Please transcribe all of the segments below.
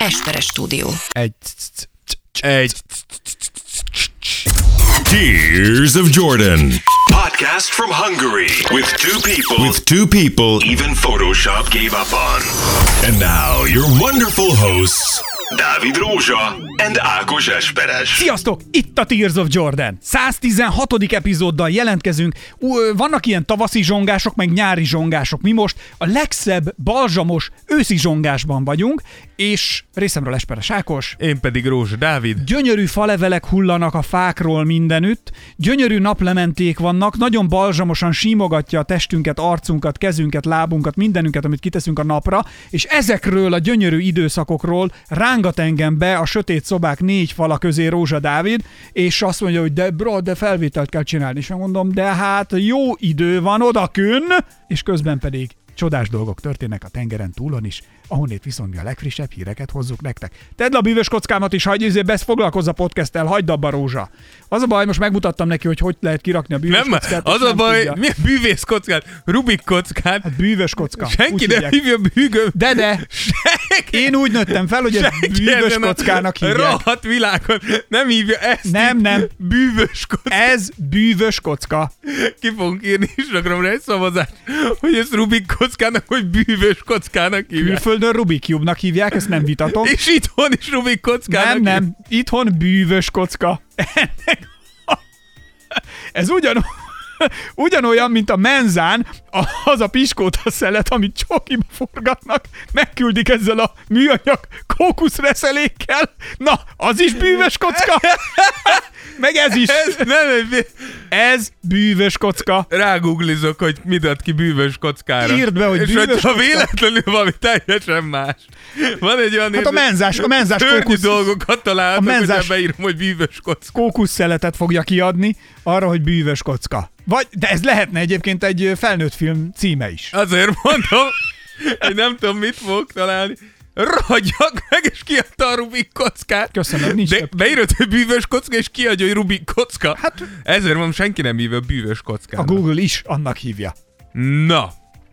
Esperes stúdió. Egy... Egy Tears of Jordan. Podcast from Hungary with two people With two people. even Photoshop gave up on. And now, your wonderful hosts, Dávid Rózsa and Ákos Esperes. Sziasztok! Itt a Tears of Jordan. 116. epizóddal jelentkezünk. Ú, Vannak ilyen tavaszi zsongások, meg nyári zsongások. Mi most a legszebb, balzsamos őszi zsongásban vagyunk, és részemről Esperes Ákos. Én pedig Rózsa Dávid. Gyönyörű falevelek hullanak a fákról mindenütt, gyönyörű naplementék vannak, nagyon balzsamosan símogatja a testünket, arcunkat, kezünket, lábunkat, mindenünket, amit kiteszünk a napra, és ezekről a gyönyörű időszakokról rángat engem be a sötét szobák négy fala közé Rózsa Dávid, és azt mondja, hogy de bro, de felvételt kell csinálni, és mondom, de hát jó idő van odakün, és közben pedig Csodás dolgok történnek a tengeren túlon is, ahonnét viszont mi a legfrissebb híreket hozzuk nektek. Tedd le a bűvös kockámat is, hagyj, ezért besz foglalkozz a podcasttel, hagyd abba Rózsa. Az a baj, most megmutattam neki, hogy hogy lehet kirakni a bűvös Nem, kockát. az a baj, tudja. mi a bűvész kockát, Rubik kockát. Hát bűvös kocka. Senki nem hívja bűgöm. De, de, én úgy nőttem fel, hogy ez bűvös kockának hívják. Rohadt világon nem hívja ezt. Nem, nem. Bűvös kocka. Ez bűvös kocka. Ki fogunk írni Instagramra egy szavazást, hogy ez Rubik kockának, vagy bűvös kockának hívják. Külföldön Rubik Cube-nak hívják, ezt nem vitatom. És itthon is Rubik kockának Nem, nem. Itthon bűvös kocka. Ennek Ez ugyan, ugyanolyan, mint a menzán, az a piskóta szelet, amit csokiba forgatnak, megküldik ezzel a műanyag kókuszreszelékkel. Na, az is bűvös kocka. Meg ez is. Ez nem. Ez bűvös kocka. Rágooglizok, hogy mit ad ki bűvös kockára. Írd be, hogy És bűvös hogyha kocka. véletlenül valami teljesen más. Van egy olyan... Hát a menzás, a menzás kókusz, dolgokat találtok, a hogy menzás- beírom, hogy bűvös kocka. kókuszszeletet fogja kiadni arra, hogy bűvös kocka. Vagy, de ez lehetne egyébként egy felnőtt film címe is. Azért mondom, hogy nem tudom, mit fogok találni. Ragyag meg, és kiadta a Rubik kockát. Köszönöm, nincs De több. beírod, hogy bűvös kocka, és kiadja, hogy Rubik kocka. Hát- Ezért mondom, senki nem hívja bűvös kockát. A Google is annak hívja. Na,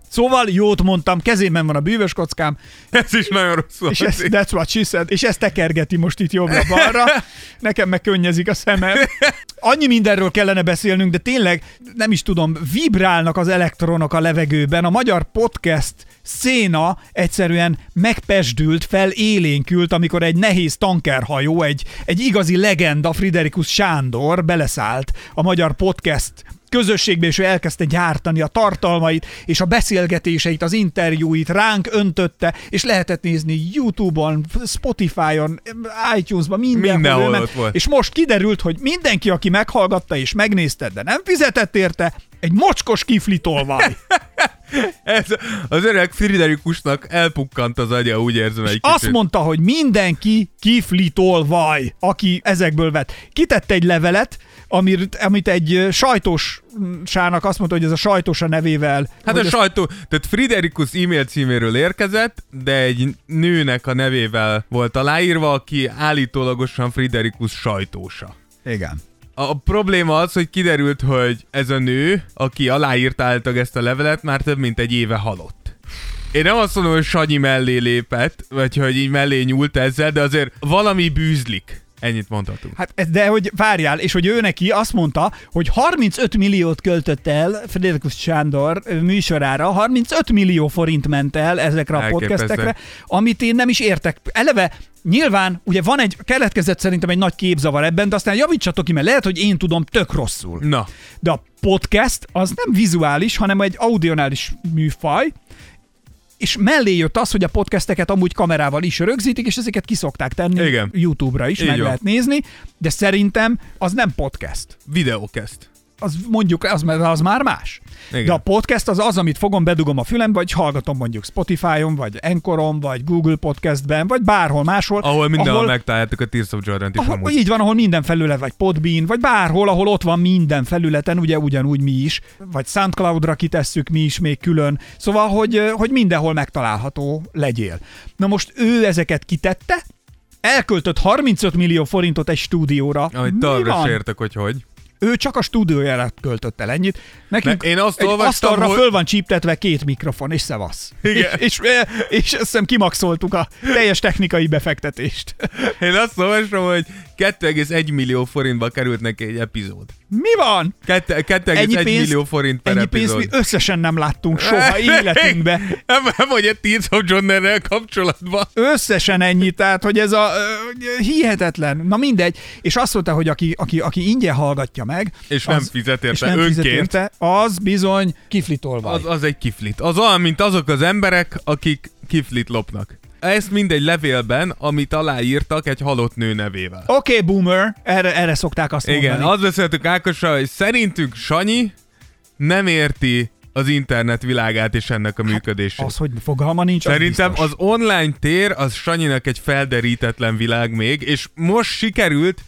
Szóval jót mondtam, kezében van a bűvös kockám, ez is nagyon rossz volt. és ez, that's what she said, és ezt tekergeti most itt jobbra-balra. Nekem meg könnyezik a szemem. Annyi mindenről kellene beszélnünk, de tényleg nem is tudom, vibrálnak az elektronok a levegőben. A magyar podcast széna egyszerűen megpesdült, felélénkült, amikor egy nehéz tankerhajó, egy, egy igazi legenda, Friderikus Sándor beleszállt a magyar podcast közösségbe, és ő elkezdte gyártani a tartalmait, és a beszélgetéseit, az interjúit ránk öntötte, és lehetett nézni YouTube-on, Spotify-on, iTunes-ban, mindenhol. Mindenhol ment. volt. És most kiderült, hogy mindenki, aki meghallgatta és megnézte, de nem fizetett érte, egy mocskos kifli tolvaj. Ez az öreg Friderikusnak elpukkant az agya, úgy érzem egy Azt kicsit. mondta, hogy mindenki kifli tolvaj, aki ezekből vett. Kitette egy levelet, amit, amit egy ö, sajtósának azt mondta, hogy ez a sajtósa nevével. Hát a ez- sajtó, tehát Friderikus e-mail címéről érkezett, de egy nőnek a nevével volt aláírva, aki állítólagosan Friderikus sajtósa. Igen. A probléma az, hogy kiderült, hogy ez a nő, aki aláírta állítólag ezt a levelet, már több mint egy éve halott. Én nem azt mondom, hogy Sanyi mellé lépett, vagy hogy így mellé nyúlt ezzel, de azért valami bűzlik. Ennyit mondhatunk. Hát, de hogy várjál, és hogy ő neki azt mondta, hogy 35 milliót költött el Friderikus Sándor műsorára, 35 millió forint ment el ezekre a Elképesztő. podcastekre, amit én nem is értek. Eleve Nyilván, ugye van egy, keletkezett szerintem egy nagy képzavar ebben, de aztán javítsatok ki, mert lehet, hogy én tudom tök rosszul. Na, De a podcast az nem vizuális, hanem egy audionális műfaj, és mellé jött az, hogy a podcasteket amúgy kamerával is rögzítik, és ezeket kiszokták tenni Igen. YouTube-ra is, Így meg van. lehet nézni, de szerintem az nem podcast. videókezt. Az mondjuk, az, az már más. Igen. De a podcast az az, amit fogom, bedugom a fülembe, vagy hallgatom mondjuk Spotify-on, vagy Anchoron, vagy Google Podcastben, vagy bárhol máshol. Ahol mindenhol ahol... megtaláltuk a Tears of Jordan-t is Ahol, így van, ahol minden felület, vagy Podbean, vagy bárhol, ahol ott van minden felületen, ugye ugyanúgy mi is, vagy Soundcloud-ra kitesszük mi is még külön. Szóval, hogy, hogy mindenhol megtalálható legyél. Na most ő ezeket kitette, elköltött 35 millió forintot egy stúdióra. Ahogy Mi van? sértek, hogy hogy. Ő csak a stúdiójára költött el ennyit. Nekünk Ne, én azt egy olvastam, asztalra hogy- föl van csíptetve két mikrofon, és szevasz. Igen. És, és, és azt hiszem kimaxoltuk a teljes technikai befektetést. Én azt olvasom, hogy 2,1 millió forintba került neki egy epizód. Mi van? Kette- 2,1 millió forint per ennyi pénzt epizód. mi összesen nem láttunk soha életünkbe. Nem, nem vagy egy Tears of Johnnerrel kapcsolatban. Összesen ennyi, tehát hogy ez a ö, hihetetlen. Na mindegy. És azt mondta, hogy aki, aki, aki ingyen hallgatja meg, És nem fizet érte és nem fizet önként. érte, az bizony kiflitolva. Az, az egy kiflit. Az olyan, mint azok az emberek, akik kiflit lopnak. Ezt mindegy levélben, amit aláírtak egy halott nő nevével. Oké, okay, boomer, erre, erre szokták azt Igen, mondani. azt beszéltük Ákossal, hogy szerintünk Sanyi nem érti az internet világát és ennek a működését. Az, hogy fogalma nincs, az Szerintem biztos. az online tér az Sanyinak egy felderítetlen világ még, és most sikerült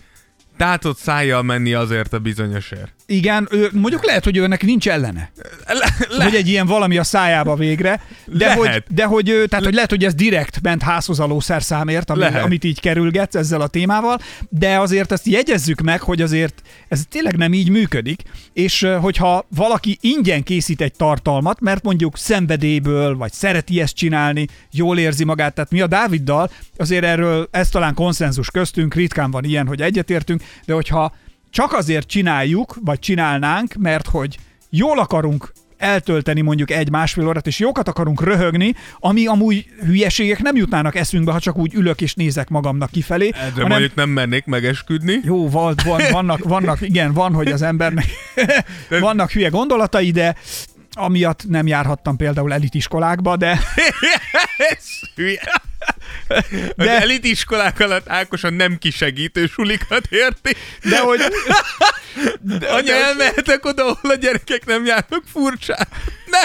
tátott szájjal menni azért a bizonyosért. Igen, ő, mondjuk lehet, hogy őnek nincs ellene. Le, le, Hogy egy ilyen valami a szájába végre, de Lehet. hogy, de hogy, tehát, hogy lehet, hogy ez direkt ment házhoz a lószerszámért, ami, Lehet. amit így kerülgetsz ezzel a témával, de azért ezt jegyezzük meg, hogy azért ez tényleg nem így működik, és hogyha valaki ingyen készít egy tartalmat, mert mondjuk szenvedélyből, vagy szereti ezt csinálni, jól érzi magát, tehát mi a Dáviddal, azért erről ez talán konszenzus köztünk, ritkán van ilyen, hogy egyetértünk, de hogyha csak azért csináljuk, vagy csinálnánk, mert hogy jól akarunk eltölteni mondjuk egy-másfél órát, és jókat akarunk röhögni, ami amúgy hülyeségek nem jutnának eszünkbe, ha csak úgy ülök és nézek magamnak kifelé. de mondjuk nem mennék megesküdni. Jó, van, van, vannak, vannak, igen, van, hogy az embernek vannak hülye gondolatai, de amiatt nem járhattam például elitiskolákba, de Ez hülye. Az De- elitiskolák alatt Ákosan nem kisegítő sulikat érti. de hogy Anya, elmehetek oda, ahol a gyerekek nem járnak furcsán. Ne!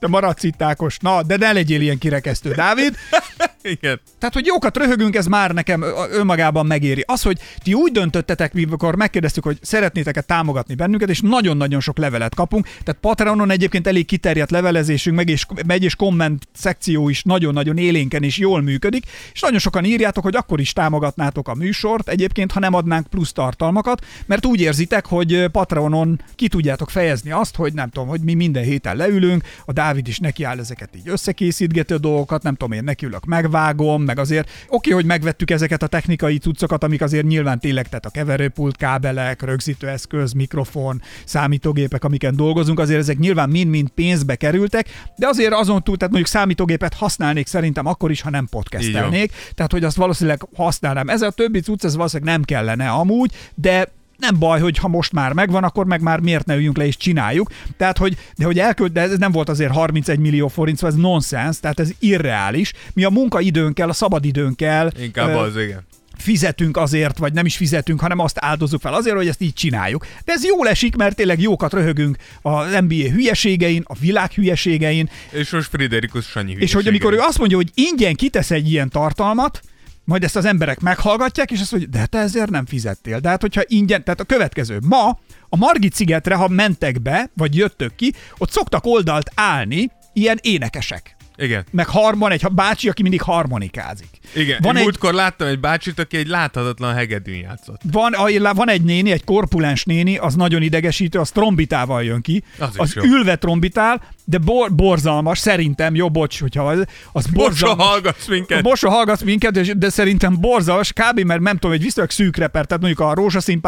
Te maradsz itt, Ákos. Na, de ne legyél ilyen kirekesztő, Dávid. Igen. Tehát, hogy jókat röhögünk, ez már nekem önmagában megéri. Az, hogy ti úgy döntöttetek, mikor megkérdeztük, hogy szeretnétek-e támogatni bennünket, és nagyon-nagyon sok levelet kapunk. Tehát Patreonon egyébként elég kiterjedt levelezésünk, meg és megy, és komment szekció is nagyon-nagyon élénken és jól működik, és nagyon sokan írjátok, hogy akkor is támogatnátok a műsort, egyébként, ha nem adnánk plusz tartalmakat, mert úgy érzitek, hogy Patreonon ki tudjátok fejezni azt, hogy nem tudom, hogy mi minden héten leülünk, a Dávid is nekiáll ezeket így összekészítgető dolgokat, nem tudom, én nekiülök, megvágom, meg azért oké, hogy megvettük ezeket a technikai cuccokat, amik azért nyilván tényleg, tehát a keverőpult, kábelek, rögzítőeszköz, mikrofon, számítógépek, amiken dolgozunk, azért ezek nyilván mind-mind pénzbe kerültek, de azért azon túl, tehát mondjuk számítógépet használnék szerintem akkor is, ha nem podcastelnék, tehát hogy azt valószínűleg használnám. Ez a többi cucc, ez valószínűleg nem kellene amúgy, de nem baj, hogy ha most már megvan, akkor meg már miért ne üljünk le és csináljuk. Tehát, hogy, de hogy elkölt, de ez nem volt azért 31 millió forint, szóval ez nonsens, tehát ez irreális. Mi a munkaidőnkkel, a szabadidőnkkel Inkább az, igen. fizetünk azért, vagy nem is fizetünk, hanem azt áldozzuk fel azért, hogy ezt így csináljuk. De ez jól esik, mert tényleg jókat röhögünk az NBA hülyességein, a világ hülyességein, És most Friderikus Sanyi és hogy amikor ő azt mondja, hogy ingyen kitesz egy ilyen tartalmat, majd ezt az emberek meghallgatják, és azt mondja, de te ezért nem fizettél. De hát, hogyha ingyen, tehát a következő. Ma a Margit szigetre, ha mentek be, vagy jöttök ki, ott szoktak oldalt állni ilyen énekesek. Igen. Meg harmon, egy bácsi, aki mindig harmonikázik. Igen, Van Én egy- múltkor láttam egy bácsit, aki egy láthatatlan hegedűn játszott. Van, a- van egy néni, egy korpulens néni, az nagyon idegesítő, az trombitával jön ki. Az az ülve trombitál, de bor, borzalmas, szerintem, jó, bocs, hogyha az, az borzalmas. hallgatsz minket. Borsa hallgatsz minket, de szerintem borzalmas, kb. mert nem tudom, egy viszonylag szűk reper, tehát mondjuk a rózsaszín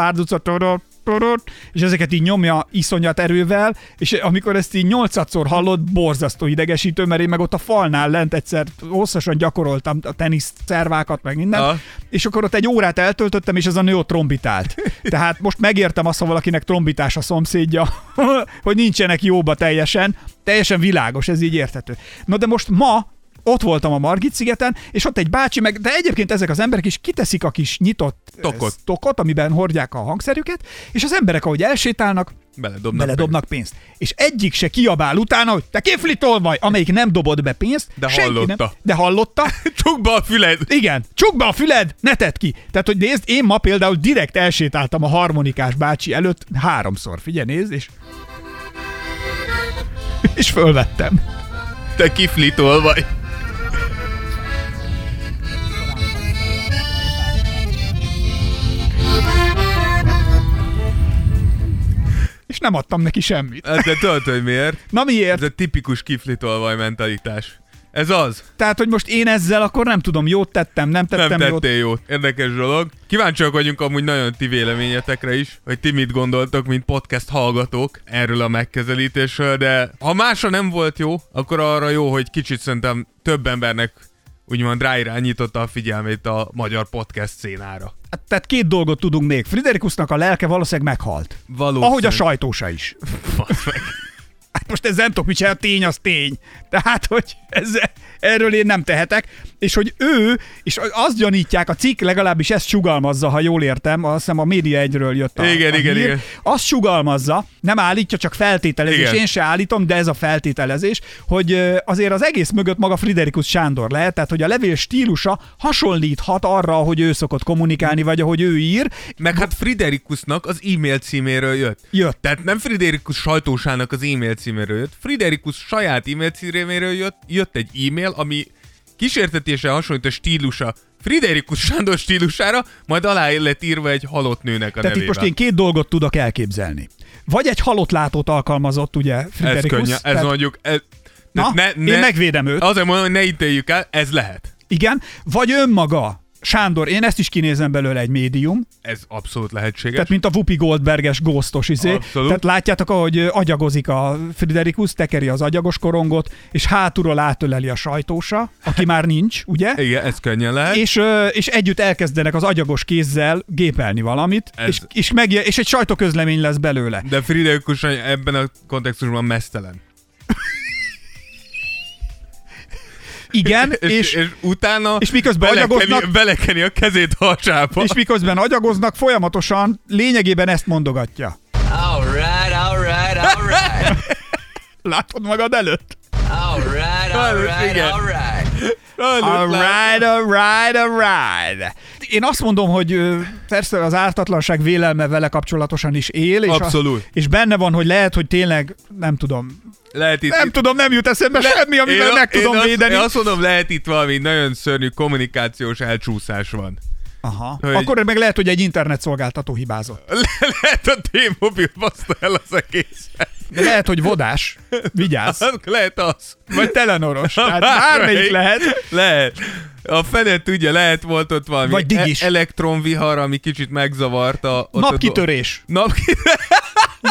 toror, és ezeket így nyomja iszonyat erővel, és amikor ezt így nyolcadszor hallod, borzasztó idegesítő, mert én meg ott a falnál lent egyszer hosszasan gyakoroltam a tenisz szervákat, meg minden, Aha. és akkor ott egy órát eltöltöttem, és ez a nő ott trombitált. Tehát most megértem azt, ha valakinek trombitás a szomszédja, hogy nincsenek jóba teljesen, teljesen világos, ez így érthető. Na de most ma ott voltam a Margit szigeten, és ott egy bácsi, meg, de egyébként ezek az emberek is kiteszik a kis nyitott eh, Tokot. tokot amiben hordják a hangszerüket, és az emberek, ahogy elsétálnak, Beledobnak. beledobnak pénzt. És egyik se kiabál utána, hogy te kiflitol vagy, amelyik nem dobott be pénzt. De hallotta. Nem, de hallotta, Csukd be a füled! igen, csukd be a füled, ne tedd ki. Tehát, hogy nézd, én ma például direkt elsétáltam a harmonikás bácsi előtt háromszor. Figyelj, nézd, és... És fölvettem. Te kiflitol vagy. És nem adtam neki semmit. Hát De tudod, hogy miért? Na miért? Ez a tipikus kiflitolvaj mentalitás. Ez az. Tehát, hogy most én ezzel akkor nem tudom, jót tettem, nem tettem nem jót. tettél jót. Érdekes dolog. Kíváncsiak vagyunk amúgy nagyon ti véleményetekre is, hogy ti mit gondoltok, mint podcast hallgatók erről a megközelítésről, de ha másra nem volt jó, akkor arra jó, hogy kicsit szerintem több embernek úgymond ráirányította a figyelmét a magyar podcast szénára. Hát, Tehát két dolgot tudunk még. Friderikusnak a lelke valószínűleg meghalt. Valószínű. Ahogy a sajtósa is. Hát most ez nem tudok mit csinálni, a tény az tény. Tehát, hogy ez, erről én nem tehetek. És hogy ő, és azt gyanítják, a cikk legalábbis ezt sugalmazza, ha jól értem, azt hiszem a média egyről jött a, Igen, a igen, hír. igen. Azt sugalmazza, nem állítja, csak feltételezés. Igen. Én se állítom, de ez a feltételezés, hogy azért az egész mögött maga Friderikus Sándor lehet, tehát hogy a levél stílusa hasonlíthat arra, hogy ő szokott kommunikálni, vagy ahogy ő ír. Meg hát Friderikusnak az e-mail címéről jött. Jött. Tehát nem Friderikus sajtósának az e-mail címéről jött, Friderikus saját e-mail címéről jött, jött egy e-mail, ami kísértetése hasonlít a stílusa Friderikus Sándor stílusára, majd alá lett írva egy halott nőnek a Tehát itt nevével. most én két dolgot tudok elképzelni. Vagy egy halott látót alkalmazott, ugye ez Friderikus. könnyű, ez tehát- mondjuk... Ez, Na, tehát én megvédem őt. Azért mondom, hogy ne ítéljük el, ez lehet. Igen, vagy önmaga, Sándor, én ezt is kinézem belőle egy médium, Ez abszolút lehetséges. tehát mint a Whoopi Goldberges ghostos izé. Abszolút. Tehát látjátok, ahogy agyagozik a Friderikus, tekeri az agyagos korongot, és hátulról átöleli a sajtósa, aki már nincs, ugye? Igen, ez könnyen lehet. És, és együtt elkezdenek az agyagos kézzel gépelni valamit, Ez- és, és, meg, és egy sajtóközlemény lesz belőle. De Friderikus ebben a kontextusban mesztelen. Igen, És, és, és, utána és miközben belekeni, agyagoznak- belekeni a kezét hasába. és miközben agyagoznak, folyamatosan lényegében ezt mondogatja. All right, all right, all right. Látod magad előtt? All right, all right, Igen. all right. All right, all right, all right. Én azt mondom, hogy persze az ártatlanság vélelme vele kapcsolatosan is él, és, Abszolút. A, és benne van, hogy lehet, hogy tényleg, nem tudom, Lehet itt, nem itt, tudom, nem jut eszembe le- semmi, amivel én, meg tudom én védeni. Azt, én azt mondom, lehet itt valami nagyon szörnyű kommunikációs elcsúszás van. Aha. hogy- Akkor meg lehet, hogy egy internetszolgáltató hibázott. Le- lehet a T-Mobile baszta el az egészet. De lehet, hogy vodás. Vigyázz. Lehet az. Vagy telenoros. Tehát bármelyik lehet. Lehet. A fene tudja, lehet volt ott valami Vagy digis. e- elektronvihar, ami kicsit megzavarta. Napkitörés. A Napkitörés.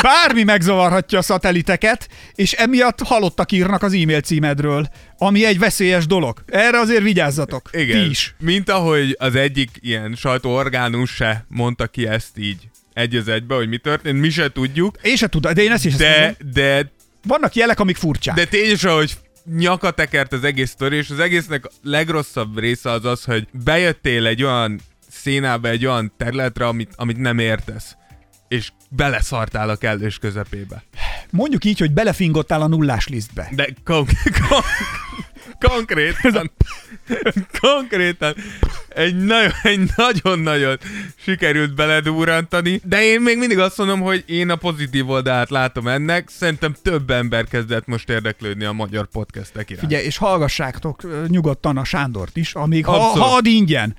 Bármi megzavarhatja a szateliteket, és emiatt halottak írnak az e-mail címedről, ami egy veszélyes dolog. Erre azért vigyázzatok. Igen. Ti is. Mint ahogy az egyik ilyen sajtóorgánus se mondta ki ezt így egy az egybe, hogy mi történt, mi se tudjuk, Én se tudom, de én ezt is de, de, Vannak jelek, amik furcsák. de tényleg, hogy nyakat tekert az egész sztori, és az egésznek legrosszabb része az az, hogy bejöttél egy olyan szénába, egy olyan területre, amit, amit nem értesz, és beleszartál a kellős közepébe. Mondjuk így, hogy belefingottál a nullás lisztbe. De kon- kon- konkrétan, konkrétan egy nagyon, egy nagyon-nagyon sikerült beledúrantani, de én még mindig azt mondom, hogy én a pozitív oldalát látom ennek. Szerintem több ember kezdett most érdeklődni a magyar podcastek iránt. Figyelj, és hallgassátok nyugodtan a Sándort is, amíg ha, ha ad ingyen.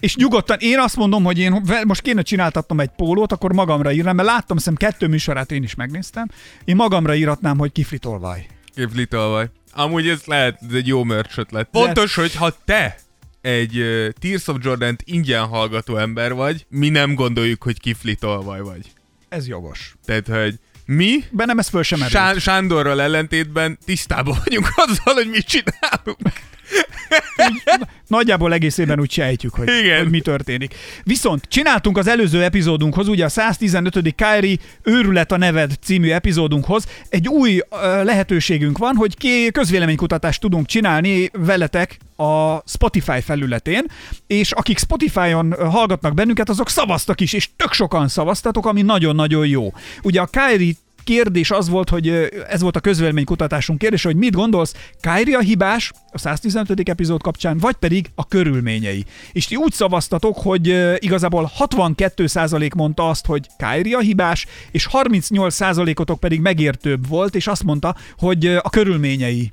És nyugodtan, én azt mondom, hogy én most kéne csináltatnom egy pólót, akkor magamra írnám, mert láttam, hiszem kettő műsorát én is megnéztem, én magamra íratnám, hogy kifritolvaj. Kiflitolvaj. Amúgy ez lehet, ez egy jó merch ötlet. Pontos, hogy ha te egy uh, Tears of Jordan-t ingyen hallgató ember vagy, mi nem gondoljuk, hogy kiflitolvaj vagy. Ez jogos. Tehát, hogy mi Bennem ez föl sem merült. Sá- Sándorral ellentétben tisztában vagyunk azzal, hogy mit csinálunk. Nagyjából egészében úgy sejtjük, hogy, Igen. hogy mi történik. Viszont csináltunk az előző epizódunkhoz, ugye a 115. Kyrie őrület a neved című epizódunkhoz, egy új lehetőségünk van, hogy ki közvéleménykutatást tudunk csinálni veletek a Spotify felületén, és akik Spotify-on hallgatnak bennünket, azok szavaztak is, és tök sokan szavaztatok, ami nagyon-nagyon jó. Ugye a Kyrie kérdés az volt, hogy ez volt a közvéleménykutatásunk kérdése, hogy mit gondolsz, Kyrie a hibás a 115. epizód kapcsán, vagy pedig a körülményei. És ti úgy szavaztatok, hogy igazából 62% mondta azt, hogy Kyrie a hibás, és 38%-otok pedig megértőbb volt, és azt mondta, hogy a körülményei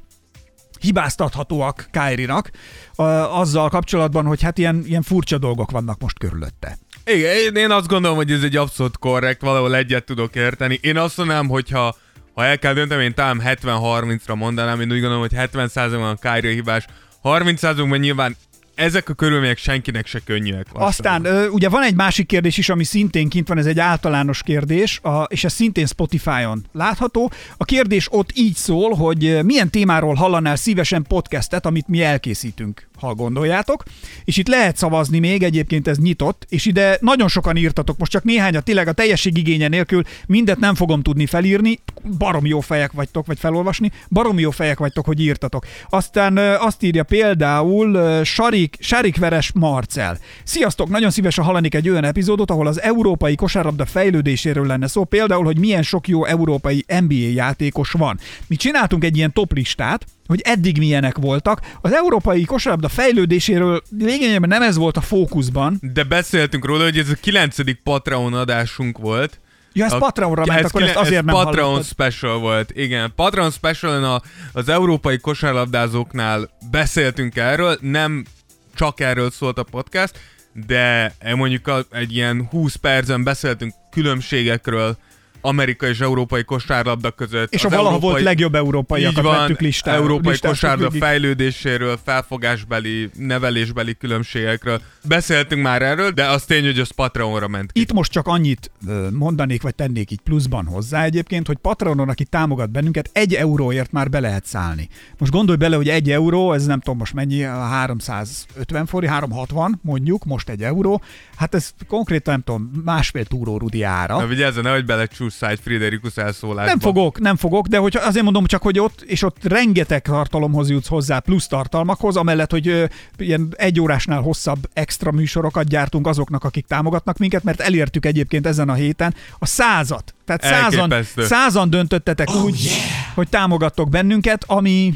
hibáztathatóak Kyrie-nak, ö, azzal kapcsolatban, hogy hát ilyen, ilyen furcsa dolgok vannak most körülötte. Igen, én- azt gondolom, hogy ez egy abszolút korrekt, valahol egyet tudok érteni. Én azt mondanám, hogyha ha el kell döntenem, én talán 70-30-ra mondanám, én úgy gondolom, hogy 70%-ban a Kyrie hibás, 30%-ban nyilván ezek a körülmények senkinek se könnyűek. Aztán ö, ugye van egy másik kérdés is, ami szintén kint van, ez egy általános kérdés, a, és ez szintén Spotify-on látható. A kérdés ott így szól, hogy milyen témáról hallanál szívesen podcastet, amit mi elkészítünk, ha gondoljátok. És itt lehet szavazni még, egyébként ez nyitott, és ide nagyon sokan írtatok, most csak néhányat, tényleg a teljesség igénye nélkül mindet nem fogom tudni felírni, barom jó fejek vagytok, vagy felolvasni, barom jó fejek vagytok, hogy írtatok. Aztán azt írja például ö, Sarik, Sarik Veres Marcel. Sziasztok, nagyon szívesen hallanék egy olyan epizódot, ahol az európai kosárlabda fejlődéséről lenne szó, például, hogy milyen sok jó európai NBA játékos van. Mi csináltunk egy ilyen top listát, hogy eddig milyenek voltak. Az európai kosárlabda fejlődéséről lényegében nem ez volt a fókuszban. De beszéltünk róla, hogy ez a kilencedik Patreon adásunk volt. Ja, ez A- Patreonra ment, akkor kile- ezt azért ez nem Patreon hallottad. special volt, igen. Patreon special a, az európai kosárlabdázóknál beszéltünk erről, nem csak erről szólt a podcast, de mondjuk a, egy ilyen 20 percen beszéltünk különbségekről Amerika és európai kosárlabda között. És a valaha európai- volt legjobb európaiakat van, vettük listára. európai listáztuk kosárlabda végig. fejlődéséről, felfogásbeli, nevelésbeli különbségekről. Beszéltünk már erről, de az tény, hogy az Patreonra ment ki. Itt most csak annyit mondanék, vagy tennék így pluszban hozzá egyébként, hogy Patreonon, aki támogat bennünket, egy euróért már be lehet szállni. Most gondolj bele, hogy egy euró, ez nem tudom most mennyi, 350 forint, 360 mondjuk, most egy euró. Hát ez konkrétan nem tudom, másfél túró Rudi ára. Na vigyázz, nehogy belecsúszszál egy Friderikus elszólásba. Nem fogok, nem fogok, de hogy azért mondom csak, hogy ott, és ott rengeteg tartalomhoz jutsz hozzá, plusz tartalmakhoz, amellett, hogy ö, ilyen egy órásnál hosszabb extra műsorokat gyártunk azoknak, akik támogatnak minket, mert elértük egyébként ezen a héten a százat. Tehát százan, százan döntöttetek oh, úgy, yeah. hogy támogattok bennünket, ami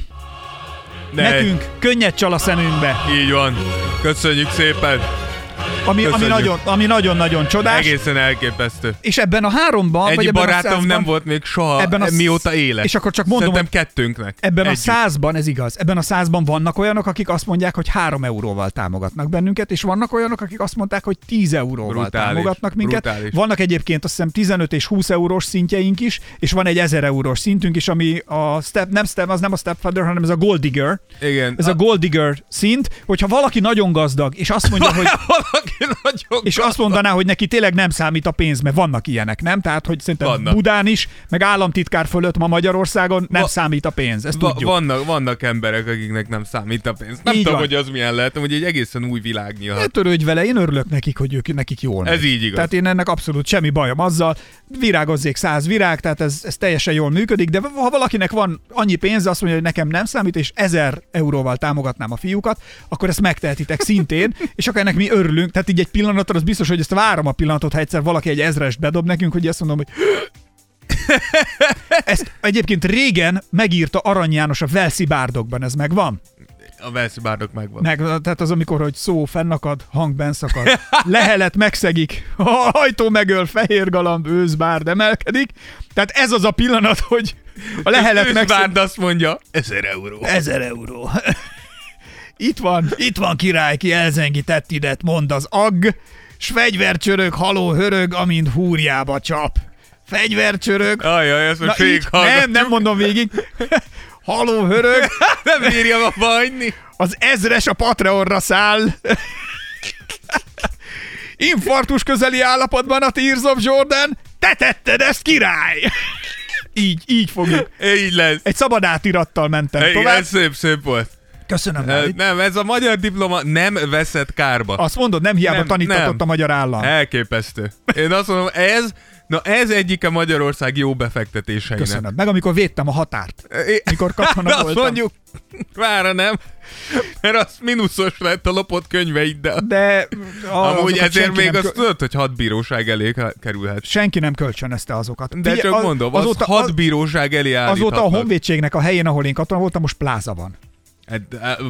Ne, nekünk könnyed csal a szemünkbe. Így van. Köszönjük szépen. Ami, ami, nagyon, ami nagyon-nagyon csodás. Egészen elképesztő. És ebben a háromban, vagy Egy ebben a barátom százban, nem volt még soha, ebben a sz- mióta élek. És akkor csak mondom, Szerintem kettőnknek. Ebben Együtt. a százban, ez igaz, ebben a százban vannak olyanok, akik azt mondják, hogy három euróval támogatnak bennünket, és vannak olyanok, akik azt mondták, hogy 10 euróval Brutális, támogatnak minket. brutális. Vannak egyébként azt hiszem 15 és 20 eurós szintjeink is, és van egy 1000 eurós szintünk is, ami a step, nem step, az nem a stepfather, hanem ez a gold digger. Igen. Ez a gold digger szint, hogyha valaki nagyon gazdag, és azt mondja, hogy Valaki nagyon és azt mondaná, hogy neki tényleg nem számít a pénz, mert vannak ilyenek, nem? Tehát, hogy szerintem Vannak. Budán is, meg államtitkár fölött ma Magyarországon nem Va- számít a pénz, ezt Va- tudjuk. vannak, vannak emberek, akiknek nem számít a pénz. Nem Így tudom, van. hogy az milyen lehet, hogy egy egészen új világ Ne nyílhat. törődj vele, én örülök nekik, hogy ők, nekik jól Ez megy. így igaz. Tehát én ennek abszolút semmi bajom azzal. Virágozzék száz virág, tehát ez, ez teljesen jól működik, de ha valakinek van annyi pénze, azt mondja, hogy nekem nem számít, és ezer euróval támogatnám a fiúkat, akkor ezt megtehetitek szintén, és akkor ennek mi örülünk. Tehát így egy pillanatra az biztos, hogy ezt várom a pillanatot, ha egyszer valaki egy ezrest bedob nekünk, hogy azt mondom, hogy ezt egyébként régen megírta Arany János a Velszi Bárdokban, ez megvan? A Velszi bárdok megvan. Meg, tehát az, amikor, hogy szó fennakad, hang benszakad, lehelet megszegik, a hajtó megöl, fehér galamb, őzbárd emelkedik. Tehát ez az a pillanat, hogy a lehelet megszegik. Őszbárd azt mondja, 1000 euró. Ezer euró. Itt van, itt van király, ki elzengi tettidet, mond az agg, s fegyvercsörög, haló hörög, amint húrjába csap. Fegyvercsörög, Ajaj, ezt most végig nem, nem mondom végig. Haló hörög, nem bírjam abba hagyni. az ezres a Patreonra száll. Infarktus közeli állapotban a Tears of Jordan. Te tetted ezt, király! Így, így fogjuk. Így lesz. Egy szabad átirattal mentem Igen, tovább. ez szép, szép volt. Köszönöm, Dávid. nem, ez a magyar diploma nem veszett kárba. Azt mondod, nem hiába Nem, tanítatott nem. a magyar állam. Elképesztő. Én azt mondom, ez, na ez egyike Magyarország jó befektetéseinek. Köszönöm. Meg amikor védtem a határt. É- Mikor katona Azt voltam. mondjuk, mára nem, mert az mínuszos lett a lopott könyveiddel. De Amúgy azokat ezért még azt kö- tudod, hogy hat bíróság elé kerülhet. senki nem kölcsönözte azokat. De Figyelj, csak az- mondom, az azóta, hat bíróság elé azóta a honvédségnek a helyén, ahol én katona voltam, most pláza van. Hát,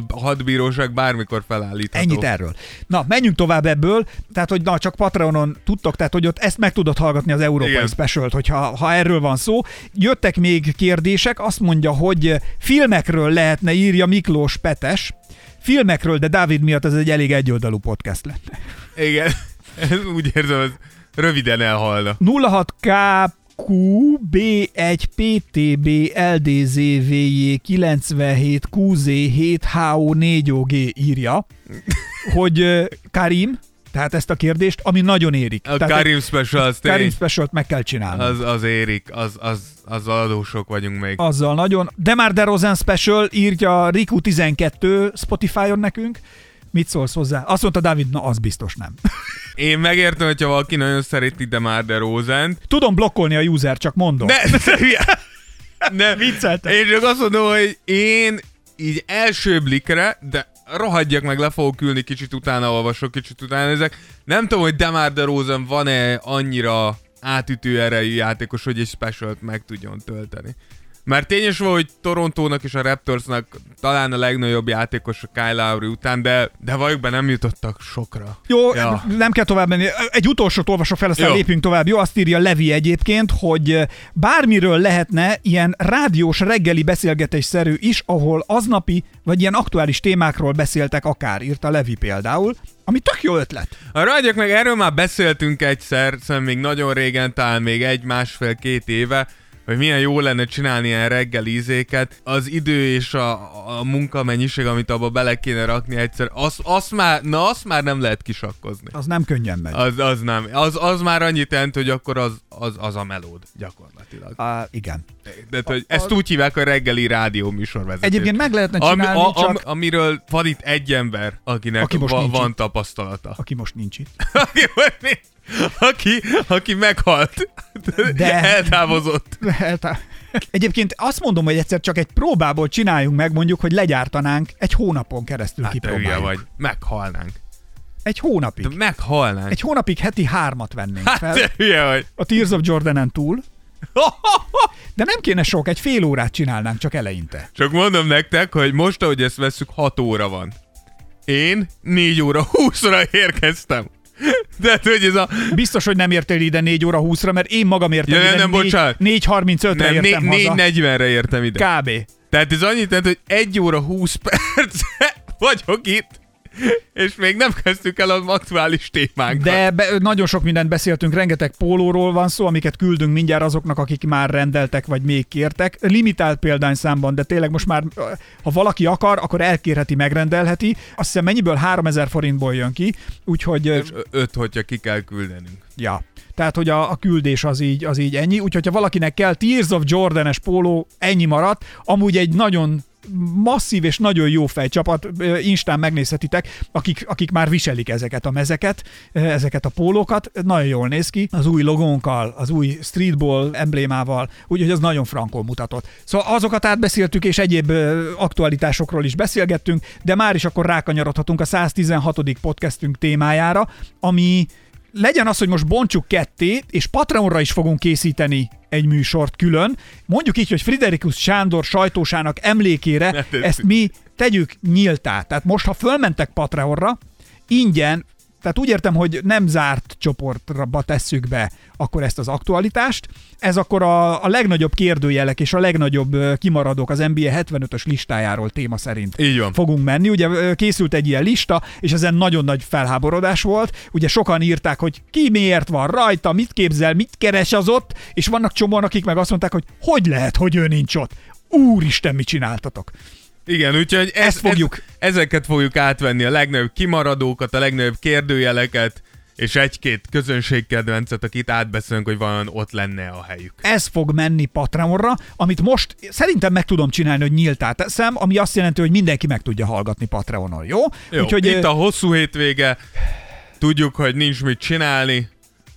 A hat bíróság bármikor felállítható. Ennyit erről. Na, menjünk tovább ebből. Tehát, hogy na, csak Patreonon tudtok, tehát, hogy ott ezt meg tudod hallgatni az Európai Igen. Specialt, hogyha ha erről van szó. Jöttek még kérdések, azt mondja, hogy filmekről lehetne írja Miklós Petes. Filmekről, de Dávid miatt ez egy elég egyoldalú podcast lenne. Igen. Ez úgy érzem, az röviden elhalna. 06 KQ B1 PTB LDZVJ 97 QZ 7 HO 4 OG írja, hogy Karim, tehát ezt a kérdést, ami nagyon érik. A tehát Karim Special, az Karim tény, specialt meg kell csinálni. az, az érik, az, az, az adósok vagyunk még. Azzal nagyon. Demar DeRozan Special írja Riku 12 Spotify-on nekünk. Mit szólsz hozzá? Azt mondta Dávid, na az biztos nem. Én megértem, hogyha valaki nagyon szereti Demar DeRozan-t. Tudom blokkolni a user, csak mondom. Ne, ne, ne, Vicceltem. Én csak azt mondom, hogy én így első blikre, de rohadjak meg, le fogok ülni, kicsit utána olvasok, kicsit utána ezek. Nem tudom, hogy Demar DeRozan van-e annyira átütő erejű játékos, hogy egy specialt meg tudjon tölteni. Mert tényes van, hogy Torontónak és a Raptorsnak talán a legnagyobb játékos a Kyle Lowry után, de, de valljuk be nem jutottak sokra. Jó, Ja. nem kell tovább menni. Egy utolsót olvasok fel, aztán Jó. lépjünk tovább. Jó, azt írja Levi egyébként, hogy bármiről lehetne ilyen rádiós reggeli beszélgetésszerű is, ahol aznapi vagy ilyen aktuális témákról beszéltek akár, írta Levi például, ami tök jó ötlet. A ragyok meg erről már beszéltünk egyszer, szóval még nagyon régen, talán még egy, másfél, két éve, hogy milyen jó lenne csinálni ilyen reggelizéket. Az idő és a, a munkamennyiség, amit abba bele kéne rakni egyszer, azt, azt már, na azt már nem lehet kisakkozni. Az nem könnyen megy. Az, az nem. Az, az már annyit jelent, hogy akkor az, az, az a melód gyakorlatilag. Á, igen. De hogy ezt úgy hívják a reggeli rádió műsorvezetés. Egyébként meg lehetne Ami, csinálni, a, csak... am, amiről van itt egy ember, akinek Aki most va, nincs van tapasztalata. aki most nincs itt. aki, aki, aki meghalt. De- De... Eltávozott. Hát, Egyébként azt mondom, hogy egyszer csak egy próbából csináljunk meg, mondjuk, hogy legyártanánk egy hónapon keresztül Hát kipróbáljuk. vagy. Meghalnánk. Egy hónapig. De meghalnánk. Egy hónapig heti hármat vennénk Hát fel. te hülye vagy. A Tears of Jordanen túl. De nem kéne sok, egy fél órát csinálnánk csak eleinte. Csak mondom nektek, hogy most, ahogy ezt veszük, 6 óra van. Én 4 óra 20-ra érkeztem. De hogy ez a... Biztos, hogy nem értél ide 4 óra 20-ra, mert én magam értem Ja, ide nem, bocsánat. 4.35-re Nem, értem né- haza. 4.40-re értem ide. Kb. Tehát ez annyit jelent, hogy 1 óra 20 perc vagyok itt, és még nem kezdtük el az aktuális témánkat. De be, nagyon sok mindent beszéltünk, rengeteg pólóról van szó, amiket küldünk mindjárt azoknak, akik már rendeltek, vagy még kértek. Limitált példányszámban, de tényleg most már, ha valaki akar, akkor elkérheti, megrendelheti. Azt hiszem mennyiből 3000 forintból jön ki, úgyhogy... És öt, hogyha ki kell küldenünk. Ja. Tehát, hogy a, a küldés az így, az így ennyi. Úgyhogy, ha valakinek kell Tears of Jordan-es póló, ennyi maradt. Amúgy egy nagyon masszív és nagyon jó fejcsapat, Instán megnézhetitek, akik, akik már viselik ezeket a mezeket, ezeket a pólókat, nagyon jól néz ki, az új logónkkal, az új streetball emblémával, úgyhogy az nagyon frankon mutatott. Szóval azokat átbeszéltük, és egyéb aktualitásokról is beszélgettünk, de már is akkor rákanyarodhatunk a 116. podcastünk témájára, ami legyen az, hogy most bontsuk ketté, és Patreonra is fogunk készíteni egy műsort külön. Mondjuk így, hogy Friderikus Sándor sajtósának emlékére ezt mi tegyük nyíltá. Tehát most, ha fölmentek Patreonra, ingyen, tehát úgy értem, hogy nem zárt csoportra tesszük be akkor ezt az aktualitást. Ez akkor a, a legnagyobb kérdőjelek és a legnagyobb kimaradók az NBA 75-ös listájáról téma szerint Így van. fogunk menni. Ugye készült egy ilyen lista, és ezen nagyon nagy felháborodás volt. Ugye sokan írták, hogy ki miért van rajta, mit képzel, mit keres az ott, és vannak csomóan, akik meg azt mondták, hogy hogy lehet, hogy ő nincs ott. Úristen, mit csináltatok? Igen, úgyhogy ez, Ezt fogjuk. Ez, ezeket fogjuk átvenni, a legnagyobb kimaradókat, a legnagyobb kérdőjeleket, és egy-két közönségkedvencet, akit átbeszélünk, hogy van ott lenne a helyük. ez fog menni Patreonra, amit most szerintem meg tudom csinálni, hogy nyíltá teszem, ami azt jelenti, hogy mindenki meg tudja hallgatni Patreonon, jó? Jó, Úgyhogy itt a hosszú hétvége, tudjuk, hogy nincs mit csinálni,